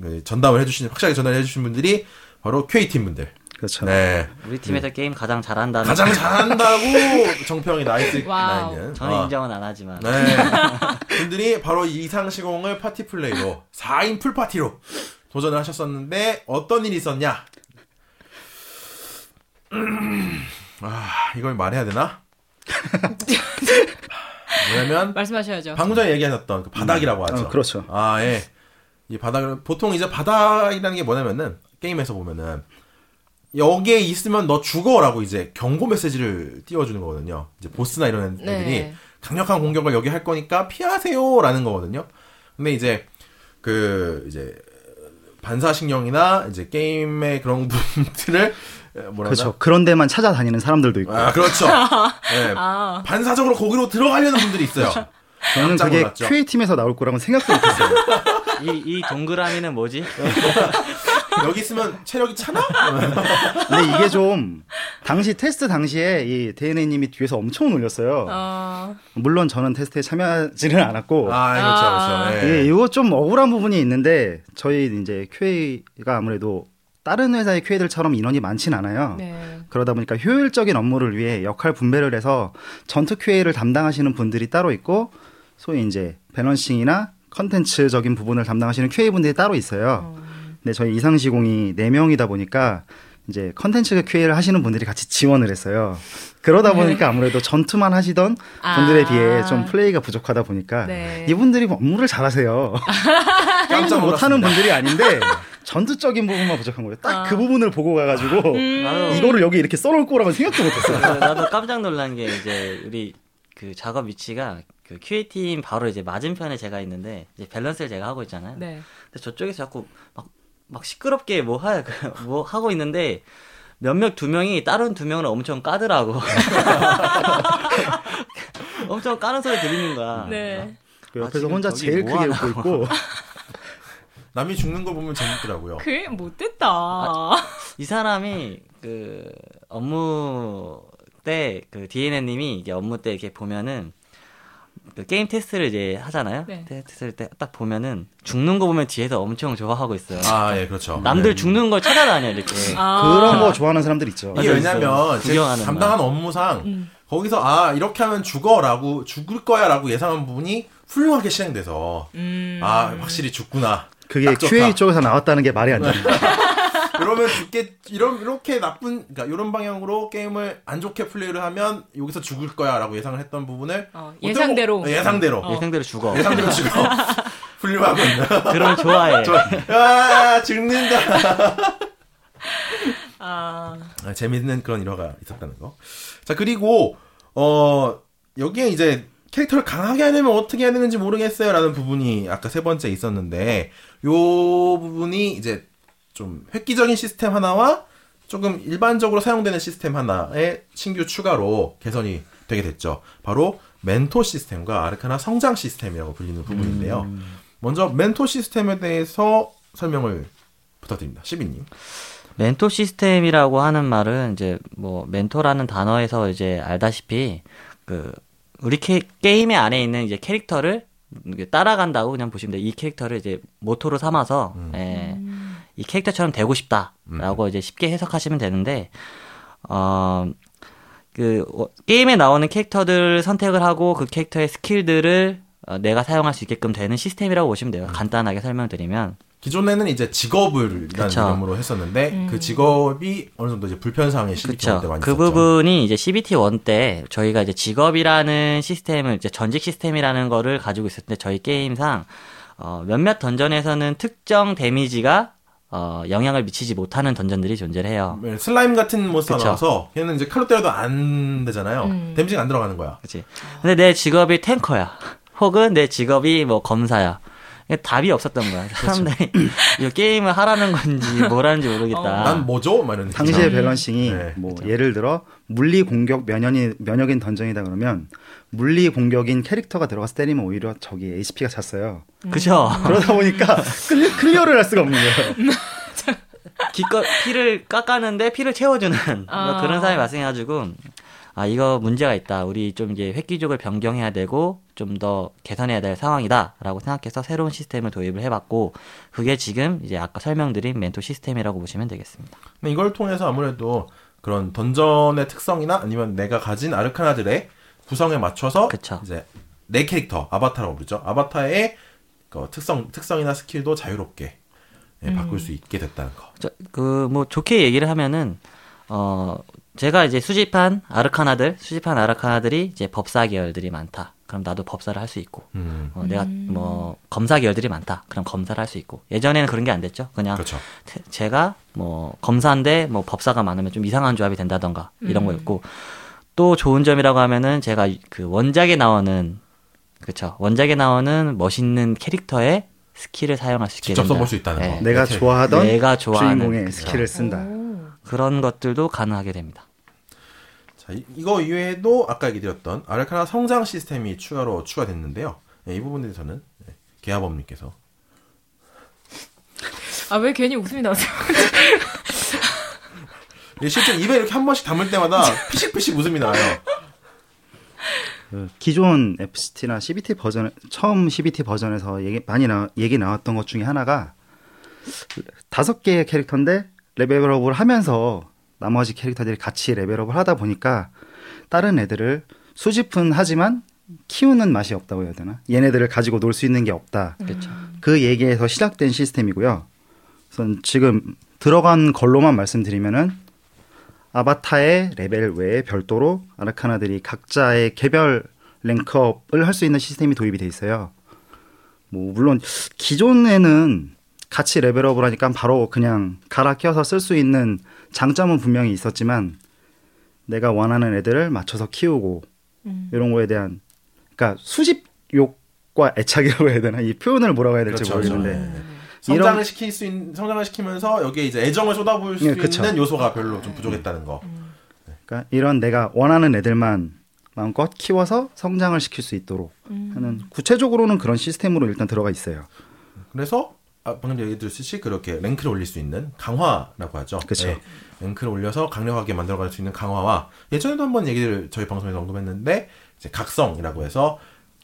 Speaker 1: 그 전담을 해주시는 확실하게 전달해 주신 분들이 바로 QA 팀 분들.
Speaker 5: 그렇죠.
Speaker 1: 네,
Speaker 4: 우리 팀에서 게임 가장 잘한다는
Speaker 1: 가장 잘한다고 정평이
Speaker 2: 나있죠.
Speaker 1: 나있는
Speaker 4: 저는
Speaker 1: 어,
Speaker 4: 인정은 안 하지만
Speaker 1: 네. 분들이 바로 이상 시공을 파티 플레이로 4인 풀 파티로 도전을 하셨었는데 어떤 일이 있었냐? 음, 아, 이걸 말해야 되나? 뭐냐면
Speaker 2: 말씀하셔야죠.
Speaker 1: 방금 전에 얘기하셨던 그 바닥이라고 하죠.
Speaker 5: 어, 그렇죠.
Speaker 1: 아, 예. 이 바닥을 보통 이제 바닥이라는 게 뭐냐면은 게임에서 보면은 여기에 있으면 너 죽어라고 이제 경고 메시지를 띄워주는 거거든요. 이제 보스나 이런 애들이
Speaker 2: 네.
Speaker 1: 강력한 공격을 여기 할 거니까 피하세요라는 거거든요. 근데 이제 그 이제 반사신경이나 이제 게임의 그런 부분들을 뭐라
Speaker 5: 그렇죠. 그런 데만 찾아다니는 사람들도 있고.
Speaker 1: 아 그렇죠. 네.
Speaker 2: 아.
Speaker 1: 반사적으로 거기로 들어가려는 분들이 있어요.
Speaker 5: 저는
Speaker 1: 깜짝
Speaker 5: 그게
Speaker 1: 놀랐죠.
Speaker 5: QA 팀에서 나올 거라고는 생각도 못했어요.
Speaker 4: 이, 이 동그라미는 뭐지?
Speaker 1: 여기 있으면 체력이 차나?
Speaker 5: 근데 이게 좀 당시 테스트 당시에 이 DNA님이 뒤에서 엄청 놀렸어요.
Speaker 2: 어.
Speaker 5: 물론 저는 테스트에 참여하지는 않았고.
Speaker 1: 아 그렇죠, 그렇죠.
Speaker 5: 예,
Speaker 1: 예.
Speaker 5: 이거 좀 억울한 부분이 있는데 저희 이제 QA가 아무래도 다른 회사의 QA들처럼 인원이 많진 않아요.
Speaker 2: 네.
Speaker 5: 그러다 보니까 효율적인 업무를 위해 역할 분배를 해서 전투 QA를 담당하시는 분들이 따로 있고 소위 이제 balancing이나 컨텐츠적인 부분을 담당하시는 QA 분들이 따로 있어요. 근데 저희 이상시공이 4명이다 보니까 이제 컨텐츠 QA를 하시는 분들이 같이 지원을 했어요. 그러다 보니까 아무래도 전투만 하시던 분들에
Speaker 2: 아.
Speaker 5: 비해 좀 플레이가 부족하다 보니까
Speaker 2: 네.
Speaker 5: 이분들이 업무를 잘하세요.
Speaker 1: 깜짝
Speaker 5: 못하는. 분들이 아닌데 전투적인 부분만 부족한 거예요. 딱그
Speaker 2: 아.
Speaker 5: 부분을 보고 가가지고
Speaker 4: 나도,
Speaker 5: 이거를 여기 이렇게 써놓을 거라고 생각도 못했어요.
Speaker 4: 나도 깜짝 놀란 게 이제 우리 그 작업 위치가 그 QA 팀 바로 이제 맞은편에 제가 있는데 이제 밸런스를 제가 하고 있잖아요.
Speaker 2: 네.
Speaker 4: 근데 저쪽에서 자꾸 막, 막 시끄럽게 뭐 하, 뭐 하고 있는데 몇몇 두 명이 다른 두 명을 엄청 까더라고. 엄청 까는 소리 들리는 거야.
Speaker 2: 네.
Speaker 5: 그
Speaker 4: 아,
Speaker 5: 옆에서
Speaker 4: 지금
Speaker 5: 혼자 제일
Speaker 4: 뭐
Speaker 5: 크게
Speaker 4: 하나.
Speaker 5: 웃고 있고
Speaker 1: 남이 죽는 거 보면 재밌더라고요.
Speaker 2: 그게 못됐다.
Speaker 4: 이 사람이 그 업무 때 그 DNN님이 이게 업무 때 이렇게 보면은 그 게임 테스트를 이제 하잖아요.
Speaker 2: 네.
Speaker 4: 테스트를 때 딱 보면은 죽는 거 보면 뒤에서 엄청 좋아하고 있어요.
Speaker 1: 아, 예, 그렇죠.
Speaker 4: 남들
Speaker 1: 네.
Speaker 4: 죽는 걸 찾아다녀 이렇게.
Speaker 2: 아.
Speaker 5: 그런 거 좋아하는 사람들 있죠.
Speaker 1: 이게 왜냐면. 제 담당한 업무상 거기서 아 이렇게 하면 죽어라고 죽을 거야라고 예상한 부분이 훌륭하게 실행돼서
Speaker 2: 음.
Speaker 1: 아 확실히 죽구나.
Speaker 5: 그게. QA 쪽에서 나왔다는 게 말이 안 됩니다.
Speaker 1: 그러면 죽게 이런 이렇게 나쁜 그러니까 이런 방향으로 게임을 안 좋게 플레이를 하면 여기서 죽을 거야라고 예상을 했던 부분을
Speaker 2: 어,
Speaker 1: 어쩌고-
Speaker 2: 예상대로.
Speaker 1: 네, 예상대로
Speaker 2: 어.
Speaker 4: 예상대로 죽어.
Speaker 1: 예상대로 죽어 훌륭하고 있는.
Speaker 4: 그런 좋아해.
Speaker 1: 아 죽는다.
Speaker 2: 아.
Speaker 1: 아, 재밌는 그런 일화가 있었다는 거. 자, 그리고, 어, 여기에 이제 캐릭터를 강하게 하려면 어떻게 해야 되는지 모르겠어요. 라는 부분이 아까 세 번째 있었는데, 요 부분이 이제 좀 획기적인 시스템 하나와 조금 일반적으로 사용되는 시스템 하나의 신규 추가로 개선이 되게 됐죠. 바로 멘토 시스템과 아르카나 성장 시스템이라고 불리는 부분인데요. 먼저 멘토 시스템에 대해서 설명을 부탁드립니다. 시비님.
Speaker 4: 멘토 시스템이라고 하는 말은 이제 뭐 멘토라는 단어에서 이제 알다시피 그 우리 캐, 게임의 안에 있는 이제 캐릭터를 따라간다고 그냥 보시면 돼요. 이 캐릭터를 이제 모토로 삼아서 예, 이 캐릭터처럼 되고 싶다라고 이제 쉽게 해석하시면 되는데 어 그 게임에 나오는 캐릭터들 선택을 하고 그 캐릭터의 스킬들을 어, 내가 사용할 수 있게끔 되는 시스템이라고 보시면 돼요. 간단하게 설명드리면
Speaker 1: 기존에는 이제 직업을 이라는
Speaker 4: 그쵸.
Speaker 1: 이름으로 했었는데 그 직업이 어느 정도 이제 불편사항에 CBT. 때 많이
Speaker 4: 그
Speaker 1: 있었죠.
Speaker 4: 부분이 이제 CBT 1때 저희가 이제 직업이라는 시스템을 이제 전직 시스템이라는 거를 가지고 때 저희 게임상 어, 몇몇 던전에서는 특정 데미지가 어, 영향을 미치지 못하는 던전들이 존재를 해요.
Speaker 1: 네, 슬라임 같은 몬스터. 나와서 걔는 이제 칼로 때려도 안 되잖아요.
Speaker 2: 음.
Speaker 1: 데미지가 안 들어가는 거야.
Speaker 4: 그렇지. 근데 내 직업이 탱커야. 혹은 내 직업이 뭐 검사야. 답이 없었던 거야. 사람들이 이 게임을 하라는 건지 뭐라는지 모르겠다.
Speaker 2: 어.
Speaker 1: 난 뭐죠? 막 이런
Speaker 5: 당시의. balancing이
Speaker 1: 네,
Speaker 5: 뭐 예를 들어 물리 공격 면역인 면역인 dungeon이다 그러면 물리 공격인 캐릭터가 들어가서 때리면 오히려 저기 HP가 찼어요.
Speaker 4: 그죠?
Speaker 5: 그러다 보니까 클리, 클리어를 할 수가 없는 거예요.
Speaker 4: 기껏 피를 깎았는데 피를 채워주는
Speaker 2: 아.
Speaker 4: 뭐 그런 상황이 발생해가지고 아 이거 문제가 있다. 우리 좀 이제 획기적을 변경해야 되고 좀 더 개선해야 될 상황이다라고 생각해서 새로운 시스템을 도입을 해봤고 그게 지금 이제 아까 설명드린 멘토 시스템이라고 보시면 되겠습니다.
Speaker 1: 근데 이걸 통해서 아무래도 그런 던전의 특성이나 아니면 내가 가진 아르카나들의 구성에 맞춰서
Speaker 4: 그쵸.
Speaker 1: 이제 내 캐릭터 아바타라고 부르죠. 아바타의 그 특성 특성이나 스킬도 자유롭게 예, 바꿀 수 있게 됐다는 거.
Speaker 4: 그뭐 좋게 얘기를 하면은 어 제가 이제 수집한 아르카나들 수집한 아르카나들이 이제 법사 계열들이 많다. 그럼 나도 법사를 할 수 있고
Speaker 1: 음.
Speaker 4: 어, 내가 뭐 검사 계열들이 많다. 그럼 검사를 할 수 있고 예전에는 그런 게 안 됐죠. 그냥
Speaker 1: 그렇죠.
Speaker 4: 테- 제가 뭐 검사인데 뭐 법사가 많으면 좀 이상한 조합이 된다던가 이런 거였고 또 좋은 점이라고 하면은 제가 그 원작에 나오는 그쵸 원작에 나오는 멋있는 캐릭터의 스킬을 사용할 수 있게
Speaker 1: 직접
Speaker 4: 된다.
Speaker 1: 써볼 수 있다는
Speaker 4: 예.
Speaker 1: 거.
Speaker 5: 내가
Speaker 1: 이렇게.
Speaker 5: 좋아하던
Speaker 4: 내가 좋아하는
Speaker 5: 주인공의
Speaker 4: 그-
Speaker 5: 스킬을 쓴다.
Speaker 2: 오.
Speaker 4: 그런 것들도 가능하게 됩니다.
Speaker 1: 자, 이, 이거 이외에도 아까 얘기 드렸던 아르카나 성장 시스템이 추가로 추가됐는데요. 예, 이 부분에 대해서는 예, 개하범님께서
Speaker 2: 아 왜 괜히 웃음이 나왔어요?
Speaker 1: 예, 실제 입에 이렇게 한 번씩 담을 때마다 피식피식 웃음이 나요.
Speaker 5: 그 기존 FCT나 CBT 버전 처음 CBT 버전에서 얘기 많이 나, 얘기 나왔던 것 중에 하나가 다섯 개의 캐릭터인데 레벨업을 하면서 나머지 캐릭터들이 같이 레벨업을 하다 보니까 다른 애들을 수집은 하지만 키우는 맛이 없다고 해야 되나? 얘네들을 가지고 놀 수 있는 게 없다.
Speaker 4: 그렇죠.
Speaker 5: 그 얘기에서 시작된 시스템이고요. 우선 지금 들어간 걸로만 말씀드리면은 아바타의 레벨 외에 별도로 아르카나들이 각자의 개별 rank up을 할 수 있는 시스템이 도입이 돼 있어요. 뭐 물론 기존에는 같이 level up을 하니까 바로 그냥 갈아 껴서 쓸 수 있는 장점은 분명히 있었지만 내가 원하는 애들을 맞춰서 키우고 이런 거에 대한 그러니까 수집욕과 애착이라고 해야 되나 이 표현을 뭐라고 해야 될지
Speaker 1: 그렇죠,
Speaker 5: 모르겠는데
Speaker 1: 그렇죠. 성장을
Speaker 5: 이런-
Speaker 1: 시킬 수 있는 성장을 시키면서 여기에 이제 애정을 쏟아부을 수
Speaker 5: 예, 그쵸.
Speaker 1: 있는 요소가 별로 좀 부족했다는 거.
Speaker 5: 그러니까 이런 내가 원하는 애들만 마음껏 키워서 성장을 시킬 수 있도록 하는 구체적으로는 그런 시스템으로 일단 들어가 있어요.
Speaker 1: 그래서 아, 방금 얘기 드렸듯이 그렇게 랭크를 올릴 수 있는 강화라고 하죠.
Speaker 5: 그쵸.
Speaker 1: 예, 랭크를 올려서 강력하게 만들어갈 수 있는 강화와 예전에도 한번 얘기를 저희 방송에서 언급했는데 이제 각성이라고 해서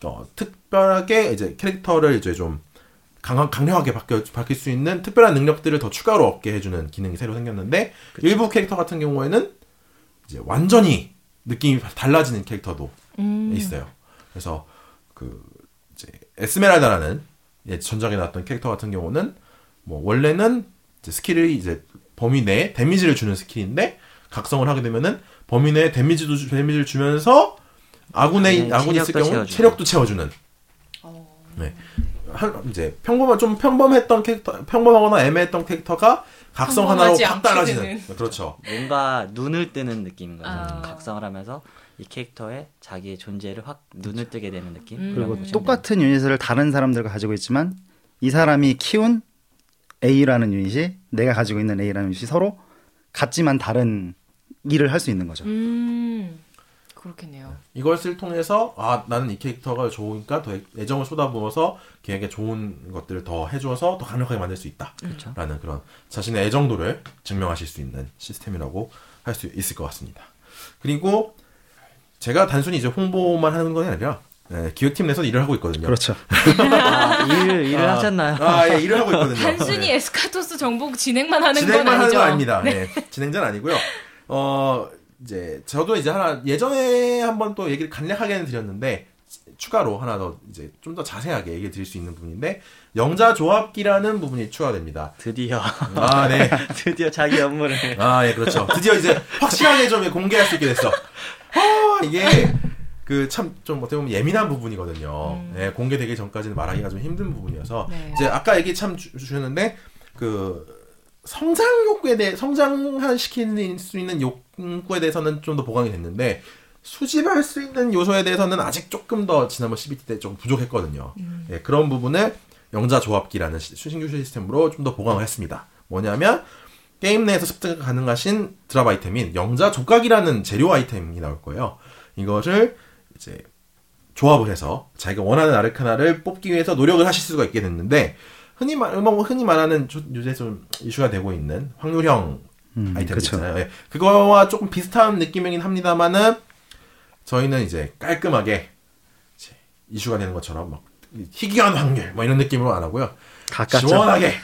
Speaker 1: 어, 특별하게 이제 캐릭터를 이제 좀 강하, 강력하게 바뀌어, 바뀔 수 있는 특별한 능력들을 더 추가로 얻게 해주는 기능이 새로 생겼는데 일부 캐릭터 같은 경우에는 이제 완전히 느낌이 달라지는 캐릭터도
Speaker 2: 음.
Speaker 1: 있어요. 그래서 그 이제 에스메랄다라는 예, 전작에 나왔던 캐릭터 같은 경우는 뭐 원래는 이제 스킬을 이제 범위 내에 데미지를 주는 스킬인데 각성을 하게 되면은 범위 내에 데미지도 주- 데미지를 주면서 아군의
Speaker 4: 네,
Speaker 1: 아군이 있을 경우
Speaker 4: 채워주고.
Speaker 1: 체력도 채워주는. 네. 한 이제 평범한 좀 평범했던 캐릭터 평범하거나 애매했던 캐릭터가 각성 하나로 확 달라지는.
Speaker 2: 되는.
Speaker 1: 그렇죠.
Speaker 4: 뭔가 눈을 뜨는 느낌인 거죠.
Speaker 2: 아.
Speaker 4: 각성을 하면서 이 캐릭터의 자기의 존재를 확 눈을 뜨게 되는 느낌.
Speaker 2: 음.
Speaker 5: 그리고. 똑같은 유닛을 다른 사람들과 가지고 있지만 이 사람이 키운 A라는 유닛이 내가 가지고 있는 A라는 유닛이 서로 같지만 다른 일을 할 수 있는 거죠.
Speaker 2: 음. 그렇겠네요.
Speaker 1: 이것을 통해서 아 나는 이 캐릭터가 좋으니까 더 애정을 쏟아부어서 걔에게 좋은 것들을 더 해줘서 더 강력하게 만들 수
Speaker 4: 그렇죠.
Speaker 1: 있다라는 그런 자신의 애정도를 증명하실 수 있는 시스템이라고 할 수 있을 것 같습니다. 그리고 제가 단순히 이제 홍보만 하는 건 아니라 네, 기획팀 내에서 일을 하고 있거든요.
Speaker 5: 그렇죠.
Speaker 4: 아, 일, 일을
Speaker 1: 아,
Speaker 4: 하셨나요?
Speaker 1: 아, 예, 일을 하고 있거든요.
Speaker 2: 단순히
Speaker 1: 네.
Speaker 2: 에스카토스 정복 진행만 하는
Speaker 1: 진행만
Speaker 2: 건
Speaker 1: 하는
Speaker 2: 아니죠.
Speaker 1: 건 아닙니다. 네. 진행자는 아니고요. 어, 이제 저도 이제 하나 예전에 한번 또 얘기를 간략하게는 드렸는데 추가로 하나 더 이제 좀 더 자세하게 얘기 드릴 수 있는 부분인데 영자 조합기라는 부분이 추가됩니다.
Speaker 4: 드디어
Speaker 1: 아, 네.
Speaker 4: 드디어 자기 업무를
Speaker 1: 아, 예, 그렇죠. 드디어 이제 확실하게 좀 공개할 수 있게 됐어. 아, 이게 그 참 좀 어떻게 보면 예민한 부분이거든요. 예, 공개되기 전까지는 말하기가 좀 힘든 부분이어서
Speaker 2: 네.
Speaker 1: 이제 아까 얘기 참 주, 주셨는데 그 성장 욕구에 대해 성장한 시킬 수 있는 욕구에 대해서는 좀 더 보강이 됐는데 수집할 수 있는 요소에 대해서는 아직 조금 더 지난번 CBT 때 좀 부족했거든요. 예, 그런 부분을 영자 조합기라는 시- 신규 시스템으로 좀 더 보강을 했습니다. 뭐냐면 게임 내에서 습득 가능하신 드랍 아이템인 영자 족각이라는 재료 아이템이 나올 거예요. 이것을 이제 조합을 해서 자기가 원하는 아르카나를 뽑기 위해서 노력을 하실 수가 있게 됐는데 흔히 말뭐 흔히 말하는 조- 요새 좀 이슈가 되고 있는 확률형
Speaker 5: 음,
Speaker 1: 아이템. 있잖아요. 예. 그거와 조금 비슷한 느낌이긴 합니다만은 저희는 이제 깔끔하게 이제 이슈가 되는 것처럼 막 희귀한 확률 뭐 이런 느낌으로 안 하고요.
Speaker 5: 가깝죠.
Speaker 1: 시원하게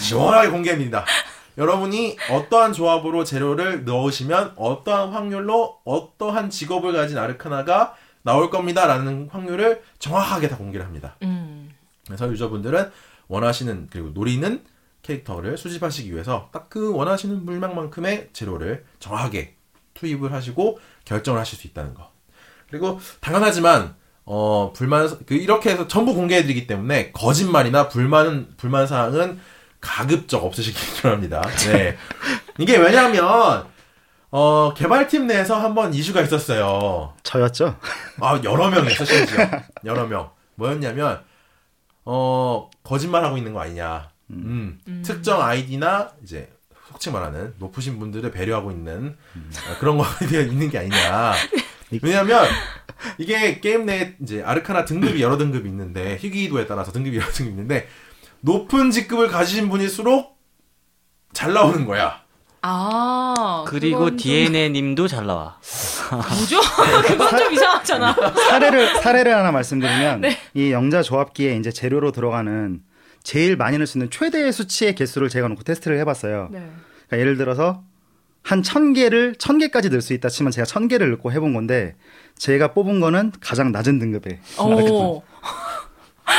Speaker 1: 시원하게 공개합니다. 여러분이 어떠한 조합으로 재료를 넣으시면 어떠한 확률로 어떠한 직업을 가진 아르카나가 나올 겁니다라는 확률을 정확하게 다 공개를 합니다.
Speaker 2: 음.
Speaker 1: 그래서 유저분들은 원하시는 그리고 노리는 캐릭터를 수집하시기 위해서 딱 그 원하시는 물량만큼의 재료를 정확하게 투입을 하시고 결정을 하실 수 있다는 거. 그리고 당연하지만 어 불만 그 이렇게 해서 전부 공개해드리기 때문에 거짓말이나 불만 불만 사항은 가급적 없으시길 바랍니다. 네. 이게 왜냐하면 어 개발팀 내에서 한번 이슈가 있었어요.
Speaker 5: 저였죠.
Speaker 1: 아 여러 명이었어 심지어 여러 명 뭐였냐면 어 거짓말하고 있는 거 아니냐. 음, 특정 아이디나 이제 속칭 말하는 높으신 분들을 배려하고 있는 어, 그런 거에 있는 게 아니냐. 왜냐면 이게 게임 내 이제 아르카나 등급이 여러 등급이 있는데 희귀도에 따라서 등급이 여러 등급이 있는데 높은 직급을 가지신 분일수록 잘 나오는 거야.
Speaker 2: 아.
Speaker 4: 그리고
Speaker 2: 그건 좀-
Speaker 4: DNA님도 잘 나와.
Speaker 2: 뭐죠? 그건 좀 이상하잖아.
Speaker 5: 사례를 사례를 하나 말씀드리면
Speaker 2: 네.
Speaker 5: 이 영자 조합기에 이제 재료로 들어가는 제일 많이 넣을 수 있는 최대의 수치의 개수를 제가 놓고 테스트를 해봤어요.
Speaker 2: 네.
Speaker 5: 그러니까 예를 들어서 한 천 개를 천 개까지 넣을 수 있다 치면 제가 천 개를 넣고 해본 건데 제가 뽑은 거는 가장 낮은 등급에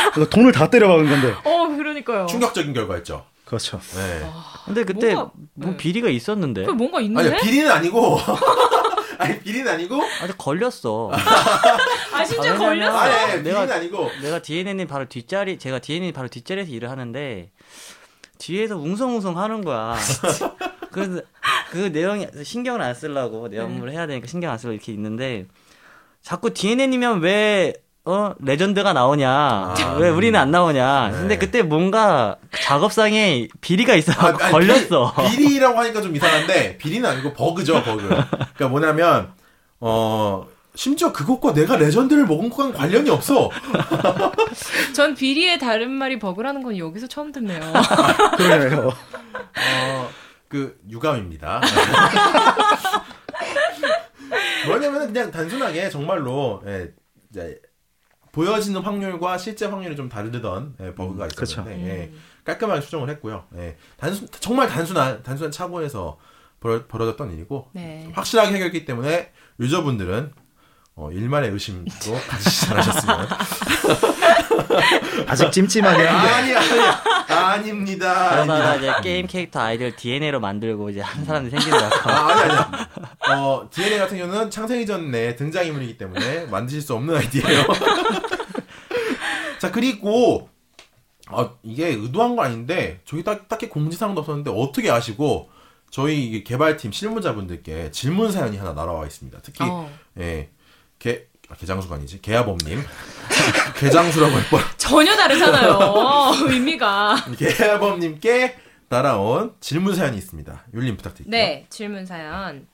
Speaker 2: 어.
Speaker 5: 그래서 돈을 다 때려박은 건데
Speaker 2: 어, 그러니까요.
Speaker 1: 충격적인 결과였죠.
Speaker 5: 그렇죠.
Speaker 1: 네.
Speaker 4: 근데 그때
Speaker 2: 뭔가-
Speaker 4: 뭐
Speaker 2: 네.
Speaker 4: 비리가 있었는데.
Speaker 2: 그 뭔가 있는데?
Speaker 1: 아니 비리는 아니고 아니 비리는 아니고
Speaker 4: 아직 걸렸어.
Speaker 2: 아, 진짜
Speaker 4: 아,
Speaker 2: 걸렸어?
Speaker 1: 아니 아니,
Speaker 4: 내가-
Speaker 1: 비리는 아니고
Speaker 4: 내가 DNA님 바로 뒷자리, 제가 DNA님 바로 뒷자리에서 일을 하는데, 뒤에서 웅성웅성 하는 거야. 그래서 그 내용이 신경을 안 쓰려고 내 업무를 해야 되니까 신경 안 쓰려고 이렇게 있는데, 자꾸 DNA님이면 왜, 어, 레전드가 나오냐. 왜 우리는 안 나오냐.
Speaker 1: 네.
Speaker 4: 근데 그때 뭔가 작업상에 비리가 있어.
Speaker 1: 아, 아니,
Speaker 4: 걸렸어.
Speaker 1: 비리, 비리라고 하니까 좀 이상한데 비리는 아니고 버그죠 버그. 그러니까 뭐냐면 어 심지어 그것과 내가 legend를 먹은 것과는 관련이 없어.
Speaker 2: 전 비리의 다른 말이 버그라는 건 여기서 처음 듣네요.
Speaker 5: 그러네요.
Speaker 1: 어 그 유감입니다. 뭐냐면 그냥 단순하게 정말로 예, 이제 보여지는 확률과 실제 확률이 좀 다르던 예, 버그가
Speaker 5: 음, 그쵸.
Speaker 1: 있었는데 예, 깔끔하게 수정을 했고요. 예, 단순 정말 단순한 단순한 착오에서 벌어, 벌어졌던 일이고
Speaker 2: 네.
Speaker 1: 확실하게 해결했기 때문에 유저분들은 어, 일만의 의심도 가지지 않으셨으면.
Speaker 5: 아직 찜찜하게
Speaker 1: 아니 아니 아닙니다.
Speaker 4: 그러다가 이제 게임 캐릭터 아이디를 DNA로 만들고 이제 한 사람이 생기는 거야.
Speaker 1: 아, 아니 아니. 어 DNA 같은 경우는 창세기 전에 등장 인물이기 때문에 만드실 수 없는 아이디예요. 자 그리고 아 이게 의도한 거 아닌데 저기 딱, 딱히 공지사항도 없었는데 어떻게 아시고 저희 개발팀 실무자분들께 질문 사연이 하나 날아와 있습니다. 특히
Speaker 2: 어.
Speaker 1: 예, 개, 아, 개장수가 아니지. 개아범님. 개장수라고 할 뻔.
Speaker 2: 전혀 다르잖아요. 의미가.
Speaker 1: 개아범님께 날아온 질문 사연이 있습니다. 율림 부탁드릴게요.
Speaker 2: 네, 질문 사연.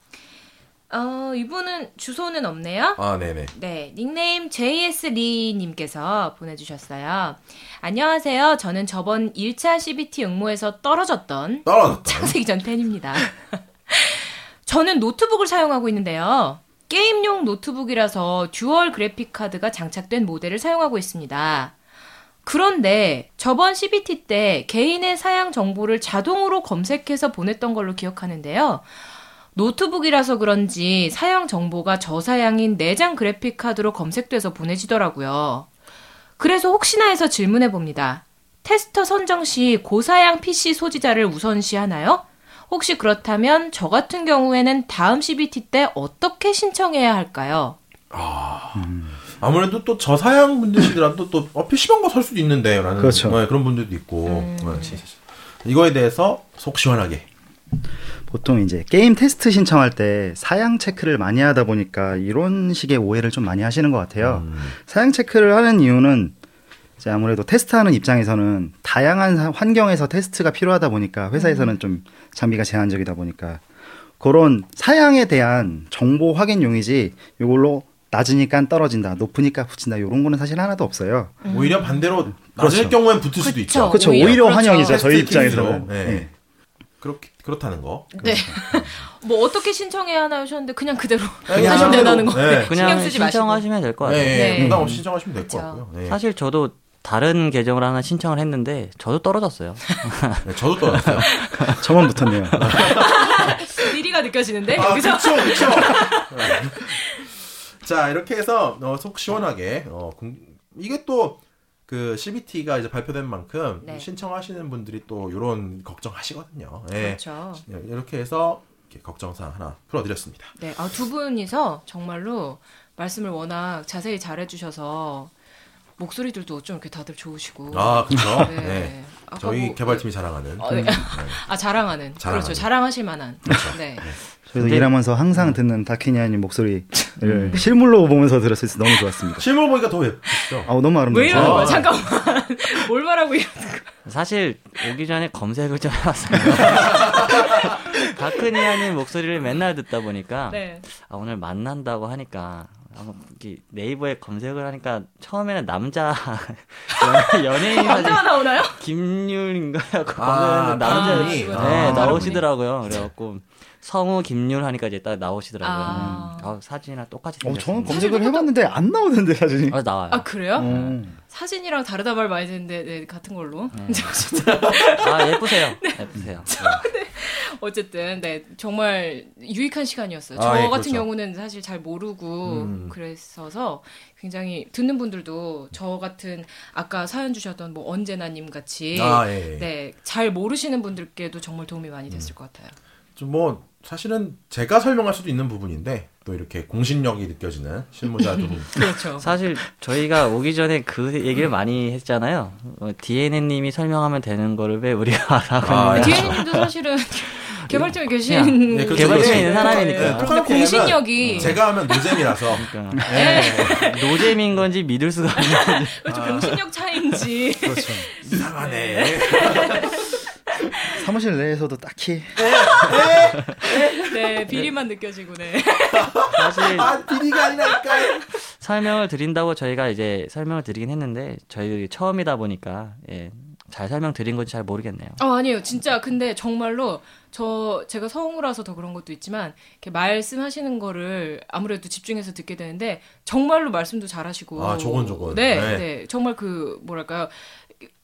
Speaker 2: 어, 이분은 주소는 없네요.
Speaker 1: 아, 네네.
Speaker 2: 네, 닉네임 JS리님께서 보내주셨어요. 안녕하세요. 저는 저번 1차 CBT 응모에서 떨어졌던
Speaker 1: 떨어졌다.
Speaker 2: 창세기 전 팬입니다. 저는 노트북을 사용하고 있는데요. 게임용 노트북이라서 dual 그래픽 카드가 장착된 모델을 사용하고 있습니다. 그런데 저번 CBT 때 개인의 사양 정보를 자동으로 검색해서 보냈던 걸로 기억하는데요. 노트북이라서 그런지 사양 정보가 저사양인 내장 그래픽 카드로 검색돼서 보내지더라고요. 그래서 혹시나 해서 질문해 봅니다. 테스터 선정 시 고사양 PC 소지자를 우선시 하나요? 혹시 그렇다면 저 같은 경우에는 다음 CBT 때 어떻게 신청해야 할까요?
Speaker 1: 아무래도 또 저사양 분들이라도 또, 어, PC방 가살 수도 있는데, 라는.
Speaker 5: 그렇죠.
Speaker 1: 네, 그런 분들도 있고. 네. 이거에 대해서 속 시원하게.
Speaker 5: 보통 이제 게임 테스트 신청할 때 사양 체크를 많이 하다 보니까 이런 식의 오해를 좀 많이 하시는 것 같아요.
Speaker 1: 음.
Speaker 5: 사양 체크를 하는 이유는 이제 아무래도 테스트하는 입장에서는 다양한 사- 환경에서 테스트가 필요하다 보니까 회사에서는 좀 장비가 제한적이다 보니까 그런 사양에 대한 정보 확인용이지 이걸로 낮으니까 떨어진다, 높으니까 붙인다 이런 거는 사실 하나도 없어요.
Speaker 1: 오히려 반대로, 낮을
Speaker 5: 그렇죠.
Speaker 1: 경우엔 붙을 수도
Speaker 2: 그쵸.
Speaker 1: 있죠.
Speaker 5: 그렇죠.
Speaker 2: 오히려,
Speaker 5: 오히려,
Speaker 2: 그렇죠.
Speaker 5: 환영이죠. 저희. 입장에서는.
Speaker 1: 네.
Speaker 5: 네.
Speaker 1: 그렇게, 그렇다는 거.
Speaker 2: 네. 뭐 어떻게 신청해야 하나요? 하셨는데 그냥 그대로 하시면 된다는 거.
Speaker 1: 네.
Speaker 2: 신경
Speaker 4: 그냥. 신청하시면 될 것 같아요.
Speaker 1: 네,
Speaker 2: 네.
Speaker 1: 부담 없이 신청하시면 될 것. 같고요. 네.
Speaker 4: 사실 저도 다른 계정을 하나 신청을 했는데 저도 떨어졌어요.
Speaker 1: 네, 저도 떨어졌어요.
Speaker 5: 저만 붙었네요.
Speaker 2: 미리가 느껴지는데
Speaker 1: 아,
Speaker 2: 여기서
Speaker 1: 그쵸, 그쵸. 자, 이렇게 해서, 어, 속 시원하게, 어, 공- 이게 또, 그, CBT가 이제 발표된 만큼,
Speaker 2: 네.
Speaker 1: 신청하시는 분들이 또, 요런 걱정하시거든요. 예.
Speaker 2: 그렇죠.
Speaker 1: 이렇게 해서, 이렇게 걱정사항 하나 풀어드렸습니다.
Speaker 2: 네, 아, 두 분이서 정말로 말씀을 워낙 자세히 잘해주셔서 목소리들도 좀 이렇게 다들 좋으시고.
Speaker 1: 아, 그렇죠.
Speaker 2: 네.
Speaker 1: 네.
Speaker 2: 아까
Speaker 1: 저희
Speaker 2: 뭐-
Speaker 1: 개발팀이 자랑하는.
Speaker 2: 어, 네. 아 자랑하는.
Speaker 1: 자랑하는. 그렇죠.
Speaker 2: 그렇죠. 자랑하실 만한. 네.
Speaker 5: 저희도
Speaker 4: 근데-
Speaker 5: 일하면서 항상 듣는 다키니아님 목소리를 실물로 보면서 들었을 때 너무 좋았습니다.
Speaker 1: 실물 보니까 더 예쁘죠.
Speaker 5: 아우 너무 아름다워요.
Speaker 2: 왜 이러는
Speaker 1: 아.
Speaker 2: 거야? 잠깐만. 뭘 말하고 이러는 거야?
Speaker 4: 사실 오기 전에 검색을 좀 해봤어요. 다크니아님 목소리를 맨날 듣다 보니까
Speaker 2: 네.
Speaker 4: 아, 오늘 만난다고 하니까 네이버에 검색을 하니까 처음에는 남자 연- 연예인
Speaker 2: 남자가 나오나요?
Speaker 4: 김율인가요?
Speaker 1: 아,
Speaker 4: 남자
Speaker 2: 아,
Speaker 4: 네
Speaker 1: 아,
Speaker 4: 나오시더라고요. 그래갖고 성우 김율 하니까 이제 딱 나오시더라고요.
Speaker 2: 아.
Speaker 4: 아, 사진이랑 똑같이
Speaker 5: 어,
Speaker 4: 생겼어요.
Speaker 5: 저는 검색을 해봤는데 안 나오는데 사진이.
Speaker 4: 아, 나와요.
Speaker 2: 아 그래요?
Speaker 5: 어.
Speaker 2: 사진이랑 다르다 말 많이 듣는데 네, 같은 걸로.
Speaker 1: 음.
Speaker 4: 아 예쁘세요.
Speaker 2: 네.
Speaker 4: 예쁘세요.
Speaker 2: 어쨌든 네 정말 유익한 시간이었어요.
Speaker 1: 아,
Speaker 2: 저
Speaker 1: 예,
Speaker 2: 같은
Speaker 1: 그렇죠.
Speaker 2: 경우는 사실 잘 모르고
Speaker 1: 음.
Speaker 2: 그랬어서 굉장히 듣는 분들도 저 같은 아까 사연 주셨던 뭐 언제나님 같이
Speaker 1: 아, 예. 예.
Speaker 2: 네잘 모르시는 분들께도 정말 도움이 많이 됐을
Speaker 1: 음.
Speaker 2: 것 같아요.
Speaker 1: 좀뭐 사실은 제가 설명할 수도 있는 부분인데 또 이렇게 공신력이 느껴지는 실무자 두 분.
Speaker 2: 그렇죠.
Speaker 4: 사실 저희가 오기 전에 그 얘기를 많이 했잖아요. 어, DNN님이 설명하면 되는 거를 왜 우리가 하고
Speaker 1: 아, 예.
Speaker 2: 디에님도 사실은 개발팀에 계신
Speaker 4: 그냥,
Speaker 1: 예, 그렇죠.
Speaker 4: 개발팀에 있는 사람이니까.
Speaker 1: 예,
Speaker 2: 근데
Speaker 1: 똑같이
Speaker 2: 공신력이
Speaker 1: 얘기하면 제가 하면 노잼이라서
Speaker 4: 그러니까
Speaker 2: 네.
Speaker 4: 노잼인 건지 믿을 수가 없는 건지.
Speaker 2: 그렇죠. 공신력 차이인지
Speaker 5: 그렇죠.
Speaker 1: 이상하네.
Speaker 5: 사무실 내에서도 딱히
Speaker 2: 네 비리만 느껴지고 네.
Speaker 4: 사실
Speaker 1: 아, 비리가 아니라니까요.
Speaker 4: 설명을 드린다고 저희가 이제 설명을 드리긴 했는데 저희 처음이다 보니까 예, 잘 설명드린 건지 잘 모르겠네요.
Speaker 2: 어, 아니에요. 진짜 근데 정말로 저 제가 성우라서 더 그런 것도 있지만 이렇게 말씀하시는 거를 아무래도 집중해서 듣게 되는데 정말로 말씀도 잘하시고
Speaker 1: 아, 조곤조곤.
Speaker 2: 네,
Speaker 1: 네.
Speaker 2: 네. 정말 그 뭐랄까요?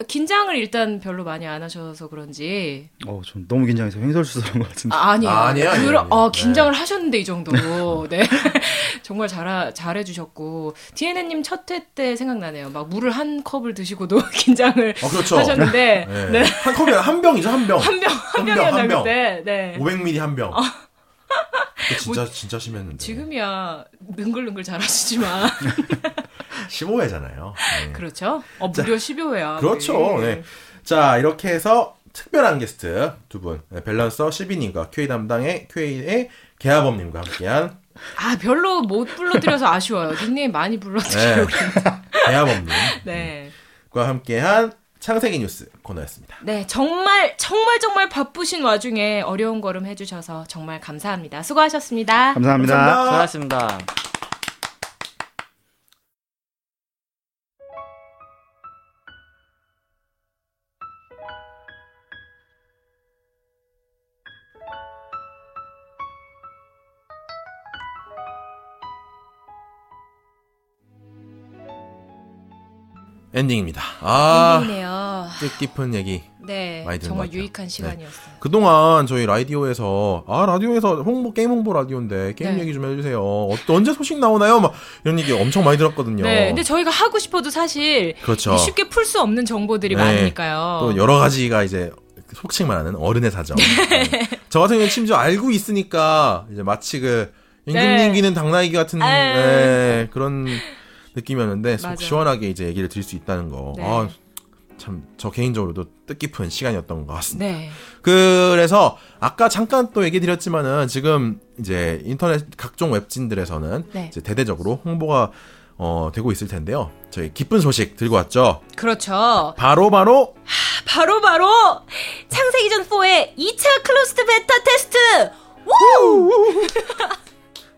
Speaker 2: 긴장을 일단 별로 많이 안 하셔서 그런지
Speaker 5: 어, 좀 너무 긴장해서 횡설수설한 것 같은데.
Speaker 2: 아, 아니에요.
Speaker 1: 아,
Speaker 2: 그런-
Speaker 1: 아니에요.
Speaker 2: 어, 긴장을 하셨는데 이 정도로 네 정말 잘 잘해 주셨고 DNN님 첫 회 때 생각나네요. 막 물을 한 컵을 드시고도 긴장을
Speaker 1: 어, 그렇죠.
Speaker 2: 하셨는데
Speaker 1: 네.
Speaker 2: 네.
Speaker 1: 한 컵이 한 병이죠, 한 병.
Speaker 2: 한 병,
Speaker 1: 한
Speaker 2: 한
Speaker 1: 병,
Speaker 2: 병이었나
Speaker 1: 한 병.
Speaker 2: 그때. 네.
Speaker 1: 500ml 한 병. 그때 진짜 진짜 심했는데.
Speaker 2: 지금이야 능글능글 잘하시지만
Speaker 1: 15회잖아요. 네.
Speaker 2: 그렇죠. 어 무려 10여회야.
Speaker 1: 그렇죠. 네. 자, 이렇게 해서 특별한 게스트 두 분, 네, 밸런서 시비님과 QA 담당의 QA의 개하범님과 함께한
Speaker 2: 아 별로 못 불러드려서 아쉬워요. 닉네임 많이 불러드리려고.
Speaker 1: 개하범님과
Speaker 2: 네.
Speaker 1: 함께한 창세기 뉴스 코너였습니다.
Speaker 2: 네 정말 정말 정말 바쁘신 와중에 어려운 걸음 해주셔서 정말 감사합니다. 수고하셨습니다.
Speaker 5: 감사합니다.
Speaker 1: 감사합니다.
Speaker 4: 수고하셨습니다.
Speaker 1: 엔딩입니다. 아,
Speaker 2: 엔딩이네요.
Speaker 1: 뜻깊은 얘기.
Speaker 2: 네
Speaker 1: 많이
Speaker 2: 정말. 유익한 시간이었어요.
Speaker 1: 그동안 저희 라디오에서 아 라디오에서 홍보 게임 홍보 라디오인데 게임
Speaker 2: 네.
Speaker 1: 얘기 좀 해주세요. 어, 언제 소식 나오나요? 막 이런 얘기 엄청 많이 들었거든요.
Speaker 2: 네, 근데 저희가 하고 싶어도 사실
Speaker 1: 그렇죠.
Speaker 2: 쉽게 풀 수 없는 정보들이
Speaker 1: 네.
Speaker 2: 많으니까요.
Speaker 1: 또 여러 가지가 이제 속칭 말하는 어른의 사정. 네. 저 같은 경우는 심지어 알고 있으니까 이제 마치 그 임금님 귀는 당나귀 같은
Speaker 2: 네.
Speaker 1: 네, 그런 느낌이었는데 속. 시원하게 이제 얘기를 드릴 수 있다는 거.
Speaker 2: 네.
Speaker 1: 아, 참 저 개인적으로도 뜻깊은 시간이었던 것 같습니다.
Speaker 2: 네.
Speaker 1: 그래서 아까 잠깐 또 얘기 드렸지만은 지금 이제 인터넷 각종 웹진들에서는
Speaker 2: 네.
Speaker 1: 이제 대대적으로 홍보가 어, 되고 있을 텐데요. 저희 기쁜 소식 들고 왔죠.
Speaker 2: 그렇죠.
Speaker 1: 바로 바로
Speaker 2: 바로 바로 창세기전 4의 2차 closed beta test. 우!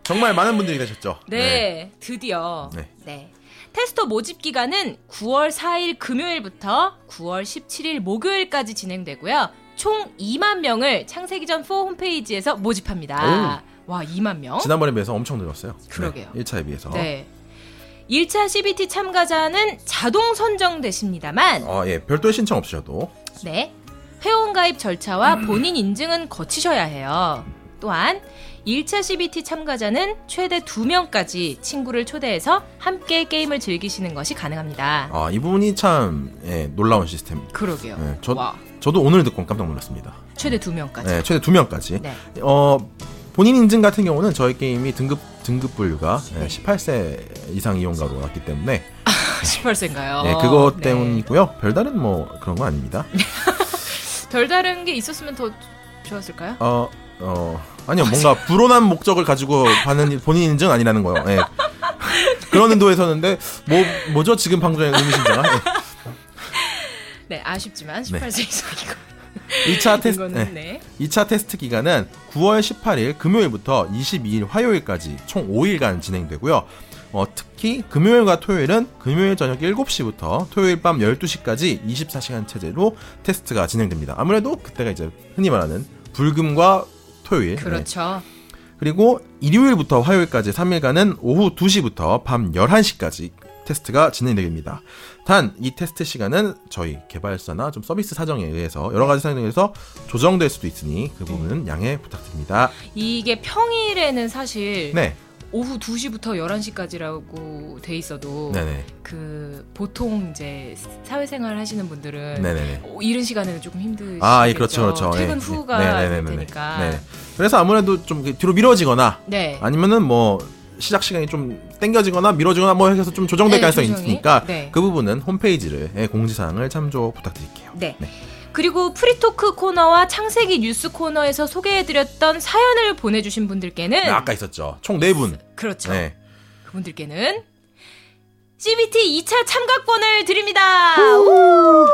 Speaker 1: 정말 많은 분들이 되셨죠.
Speaker 2: 네, 드디어.
Speaker 1: 네.
Speaker 2: 네. 테스터 모집 기간은 9월 4일 금요일부터 9월 17일 목요일까지 진행되고요. 총 2만 명을 창세기 전 4 홈페이지에서 모집합니다. 와, 2만 명?
Speaker 1: 지난번에 비해서 엄청 늘었어요.
Speaker 2: 그러게요.
Speaker 1: 네, 1차에 비해서.
Speaker 2: 네. 1차 CBT 참가자는 자동 선정되십니다만
Speaker 1: 어, 예. 별도의 신청 없으셔도
Speaker 2: 네. 회원 가입 절차와 본인 인증은 거치셔야 해요. 또한 1차 CBT 참가자는 최대 2명까지 친구를 초대해서 함께 게임을 즐기시는 것이 가능합니다.
Speaker 1: 아, 이 부분이 참 예, 놀라운 시스템입니다.
Speaker 2: 그러게요.
Speaker 1: 네, 저,
Speaker 2: 와,
Speaker 1: 저도 오늘 듣고 깜짝 놀랐습니다.
Speaker 2: 최대 2명까지.
Speaker 1: 네, 최대 2명까지.
Speaker 2: 네.
Speaker 1: 어, 본인 인증 같은 경우는 저희 게임이 등급 등급 분류가 예, 18세 이상 이용가로 나왔기 때문에
Speaker 2: 18세인가요?
Speaker 1: 예, 그것 때문이고요. 별다른 뭐 그런 건 아닙니다.
Speaker 2: 별다른 게 있었으면 더 좋았을까요?
Speaker 1: 어, 어, 아니요, 뭔가 불온한 목적을 가지고 받는 본인 인증 아니라는 거요. 예. 그런 의도에서는데 뭐 뭐죠 지금 방송의 의미심장한 예.
Speaker 2: 네, 아쉽지만 18세 이상이고.
Speaker 1: 2차 테스트. 네. 2차 테스트 기간은 9월 18일 금요일부터 22일 화요일까지 총 5일간 진행되고요. 어, 특히 금요일과 토요일은 금요일 저녁 7시부터 토요일 밤 12시까지 24시간 체제로 테스트가 진행됩니다. 아무래도 그때가 이제 흔히 말하는 불금과 토요일. 네.
Speaker 2: 그렇죠.
Speaker 1: 그리고 일요일부터 화요일까지 3일간은 오후 2시부터 밤 11시까지 테스트가 진행됩니다. 단, 이 테스트 시간은 저희 개발사나 좀 서비스 사정에 의해서 여러 가지 사정에 의해서 조정될 수도 있으니 그 부분은 양해 부탁드립니다.
Speaker 2: 이게 평일에는 사실
Speaker 1: 네.
Speaker 2: 오후 2시부터 11시까지라고 돼 있어도
Speaker 1: 네네.
Speaker 2: 그 보통 이제 사회생활 하시는 분들은
Speaker 1: 네네네.
Speaker 2: 어, 이른 시간에는 조금 힘드시죠.
Speaker 1: 아, 예, 그렇죠, 그렇죠.
Speaker 2: 퇴근
Speaker 1: 예,
Speaker 2: 후가
Speaker 1: 네, 네, 네, 네,
Speaker 2: 되니까.
Speaker 1: 네. 그래서 아무래도 좀 뒤로 미뤄지거나
Speaker 2: 네.
Speaker 1: 아니면은 뭐 시작 시간이 좀 땡겨지거나 미뤄지거나 뭐 해서 좀 조정될
Speaker 2: 네,
Speaker 1: 가능성이
Speaker 2: 조정이.
Speaker 1: 있으니까
Speaker 2: 네.
Speaker 1: 그 부분은 홈페이지를 예, 공지사항을 참조 부탁드릴게요.
Speaker 2: 네.
Speaker 1: 네.
Speaker 2: 그리고 free talk 코너와 창세기 뉴스 코너에서 소개해드렸던 사연을 보내주신 분들께는
Speaker 1: 네, 아까 있었죠. 총 4분.
Speaker 2: 그렇죠.
Speaker 1: 네.
Speaker 2: 그분들께는 CBT 2차 참가권을 드립니다. 우!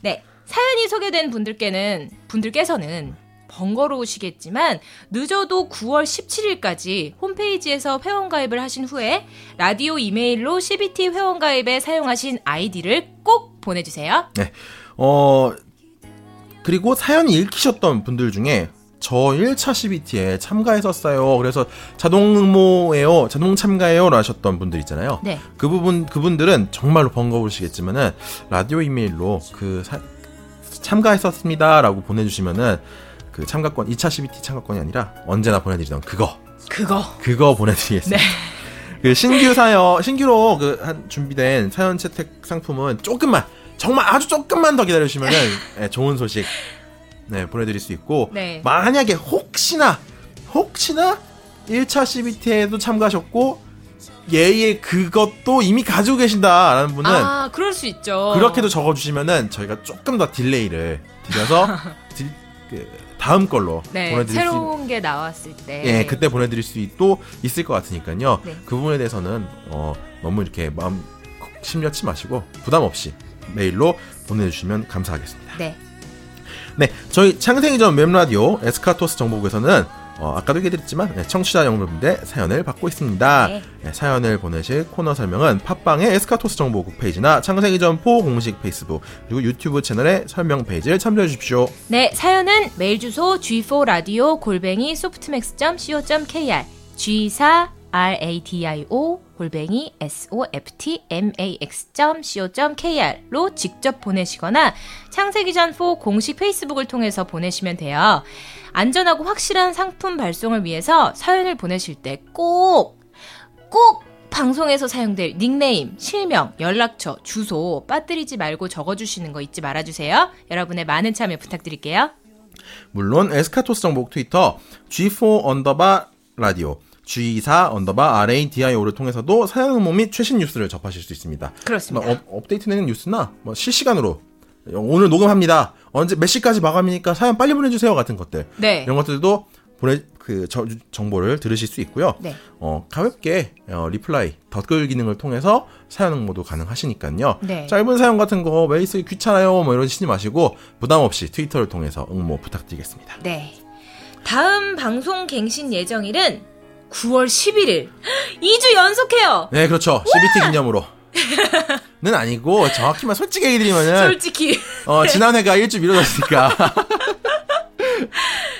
Speaker 2: 네. 사연이 소개된 분들께는 분들께서는 번거로우시겠지만 늦어도 9월 17일까지 홈페이지에서 회원 가입을 하신 후에 라디오 이메일로 CBT 회원 가입에 사용하신 아이디를 꼭 보내주세요.
Speaker 1: 어, 그리고 사연이 읽히셨던 분들 중에 저 1차 CBT에 참가했었어요. 그래서 자동 응모예요. 자동 참가예요로 하셨던 분들 있잖아요.
Speaker 2: 네.
Speaker 1: 그 부분 그분들은 정말로 번거로우시겠지만은 라디오 이메일로 그 사- 참가했었습니다 라고 보내 주시면은 그 참가권 2차 CBT 참가권이 아니라 언제나 보내 드리던 그거
Speaker 2: 그거.
Speaker 1: 그거 보내드리겠습니다.
Speaker 2: 네.
Speaker 1: 그 신규 사연, 신규로 그 한 준비된 사연 채택 상품은 조금만, 정말 아주 조금만 더 기다려주시면은 예, 좋은 소식 네 보내드릴 수 있고
Speaker 2: 네.
Speaker 1: 만약에 혹시나 혹시나 1차 CBT에도 참가하셨고 예예 그것도 이미 가지고 계신다라는 분은
Speaker 2: 아, 그럴 수 있죠.
Speaker 1: 그렇게도 적어주시면은 저희가 조금 더 딜레이를 드려서 딜- 그 다음 걸로
Speaker 2: 네,
Speaker 1: 보내드릴 수 있-
Speaker 2: 새로운 게 나왔을 때.
Speaker 1: 예, 그때 보내드릴 수도 있을 것 같으니까요.
Speaker 2: 네.
Speaker 1: 그 부분에 대해서는 어, 너무 이렇게 마음 심려치 마시고 부담 없이 메일로 보내주시면 감사하겠습니다.
Speaker 2: 네.
Speaker 1: 네, 저희 창세기전 웹라디오 에스카토스 정보국에서는 어, 아까도 얘기해드렸지만 네, 청취자 여러분들의 사연을 받고 있습니다.
Speaker 2: 네.
Speaker 1: 네, 사연을 보내실 코너 설명은 팟빵의 에스카토스 정보국 페이지나 창세기전 four 공식 페이스북 그리고 유튜브 채널의 설명 페이지를 참조해 주십시오.
Speaker 2: 네, 사연은 메일 주소 g4radio 골뱅이 softmax.co.kr g4 radio 골뱅이 softmax.co.kr로 직접 보내시거나 창세기전 4 공식 페이스북을 통해서 보내시면 돼요. 안전하고 확실한 상품 발송을 위해서 사연을 보내실 때 꼭, 꼭 방송에서 사용될 닉네임, 실명, 연락처, 주소 빠뜨리지 말고 적어주시는 거 잊지 말아주세요. 여러분의 많은 참여 부탁드릴게요.
Speaker 1: 물론 에스카토스 정보국 트위터 G4 underbar 라디오 G24 underbar RADIO를 통해서도 사연 응모 및 최신 뉴스를 접하실 수 있습니다.
Speaker 2: 그렇습니다.
Speaker 1: 뭐 업, 업데이트되는 뉴스나 뭐 실시간으로 오늘 녹음합니다. 언제 몇 시까지 마감이니까 사연 빨리 보내주세요 같은 것들
Speaker 2: 네.
Speaker 1: 이런 것들도 보내 그 저- 정보를 들으실 수 있고요.
Speaker 2: 네.
Speaker 1: 어, 가볍게 어, reply 덧글 기능을 통해서 사연 응모도 가능하시니까요.
Speaker 2: 네.
Speaker 1: 짧은 사연 같은 거 메일 쓰기 귀찮아요 뭐 이러시지 마시고 부담 없이 트위터를 통해서 응모 부탁드리겠습니다.
Speaker 2: 네. 다음 방송 갱신 예정일은 9월 11일. 2주 연속해요.
Speaker 1: 네, 그렇죠. CBT 기념으로. 는 아니고 정확히만 솔직히 얘기드리면은
Speaker 2: 솔직히
Speaker 1: 어, 지난해가 일주 미뤄졌으니까.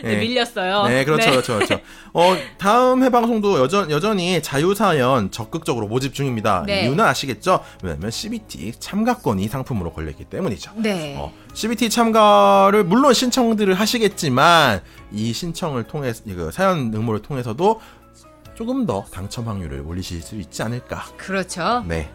Speaker 2: 네, 밀렸어요.
Speaker 1: 네, 그렇죠, 그렇죠, 그렇죠. 어, 다음 해 방송도 여전, 여전히 자유사연 적극적으로 모집 중입니다.
Speaker 2: 네.
Speaker 1: 이유는 아시겠죠? 왜냐면 CBT 참가권이 상품으로 걸려있기 때문이죠.
Speaker 2: 네.
Speaker 1: 어, CBT 참가를 물론 신청들을 하시겠지만 이 신청을 통해서 그 사연 응모를 통해서도 조금 더 당첨 확률을 올리실 수 있지 않을까.
Speaker 2: 그렇죠.
Speaker 1: 네.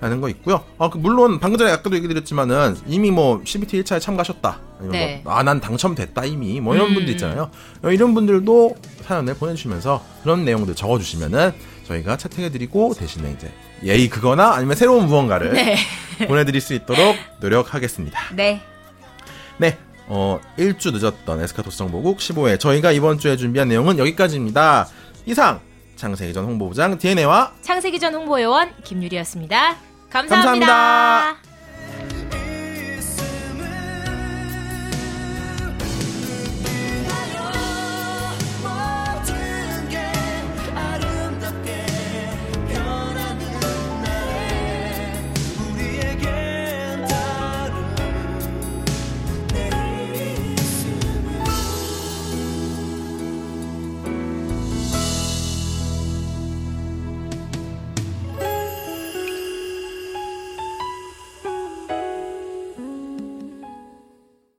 Speaker 1: 라는 거 있고요. 어, 그 물론 방금 전에 아까도 얘기 드렸지만은 이미 뭐 CBT 1차에 참가하셨다. 아니면
Speaker 2: 네.
Speaker 1: 뭐, 아, 난 당첨됐다 이미. 뭐 이런
Speaker 2: 음.
Speaker 1: 분들 있잖아요. 어, 이런 분들도 사연을 보내주시면서 그런 내용들 적어주시면은 저희가 채택해드리고 대신에 이제 예의 그거나 아니면 새로운 무언가를
Speaker 2: 네.
Speaker 1: 보내드릴 수 있도록 노력하겠습니다.
Speaker 2: 네.
Speaker 1: 네. 어, 1주 늦었던 에스카토스 정보국 15회. 저희가 이번 주에 준비한 내용은 여기까지입니다. 이상, 창세기 전 홍보부장 DNA와
Speaker 2: 창세기 전 홍보요원 김유리였습니다 감사합니다.
Speaker 1: 감사합니다.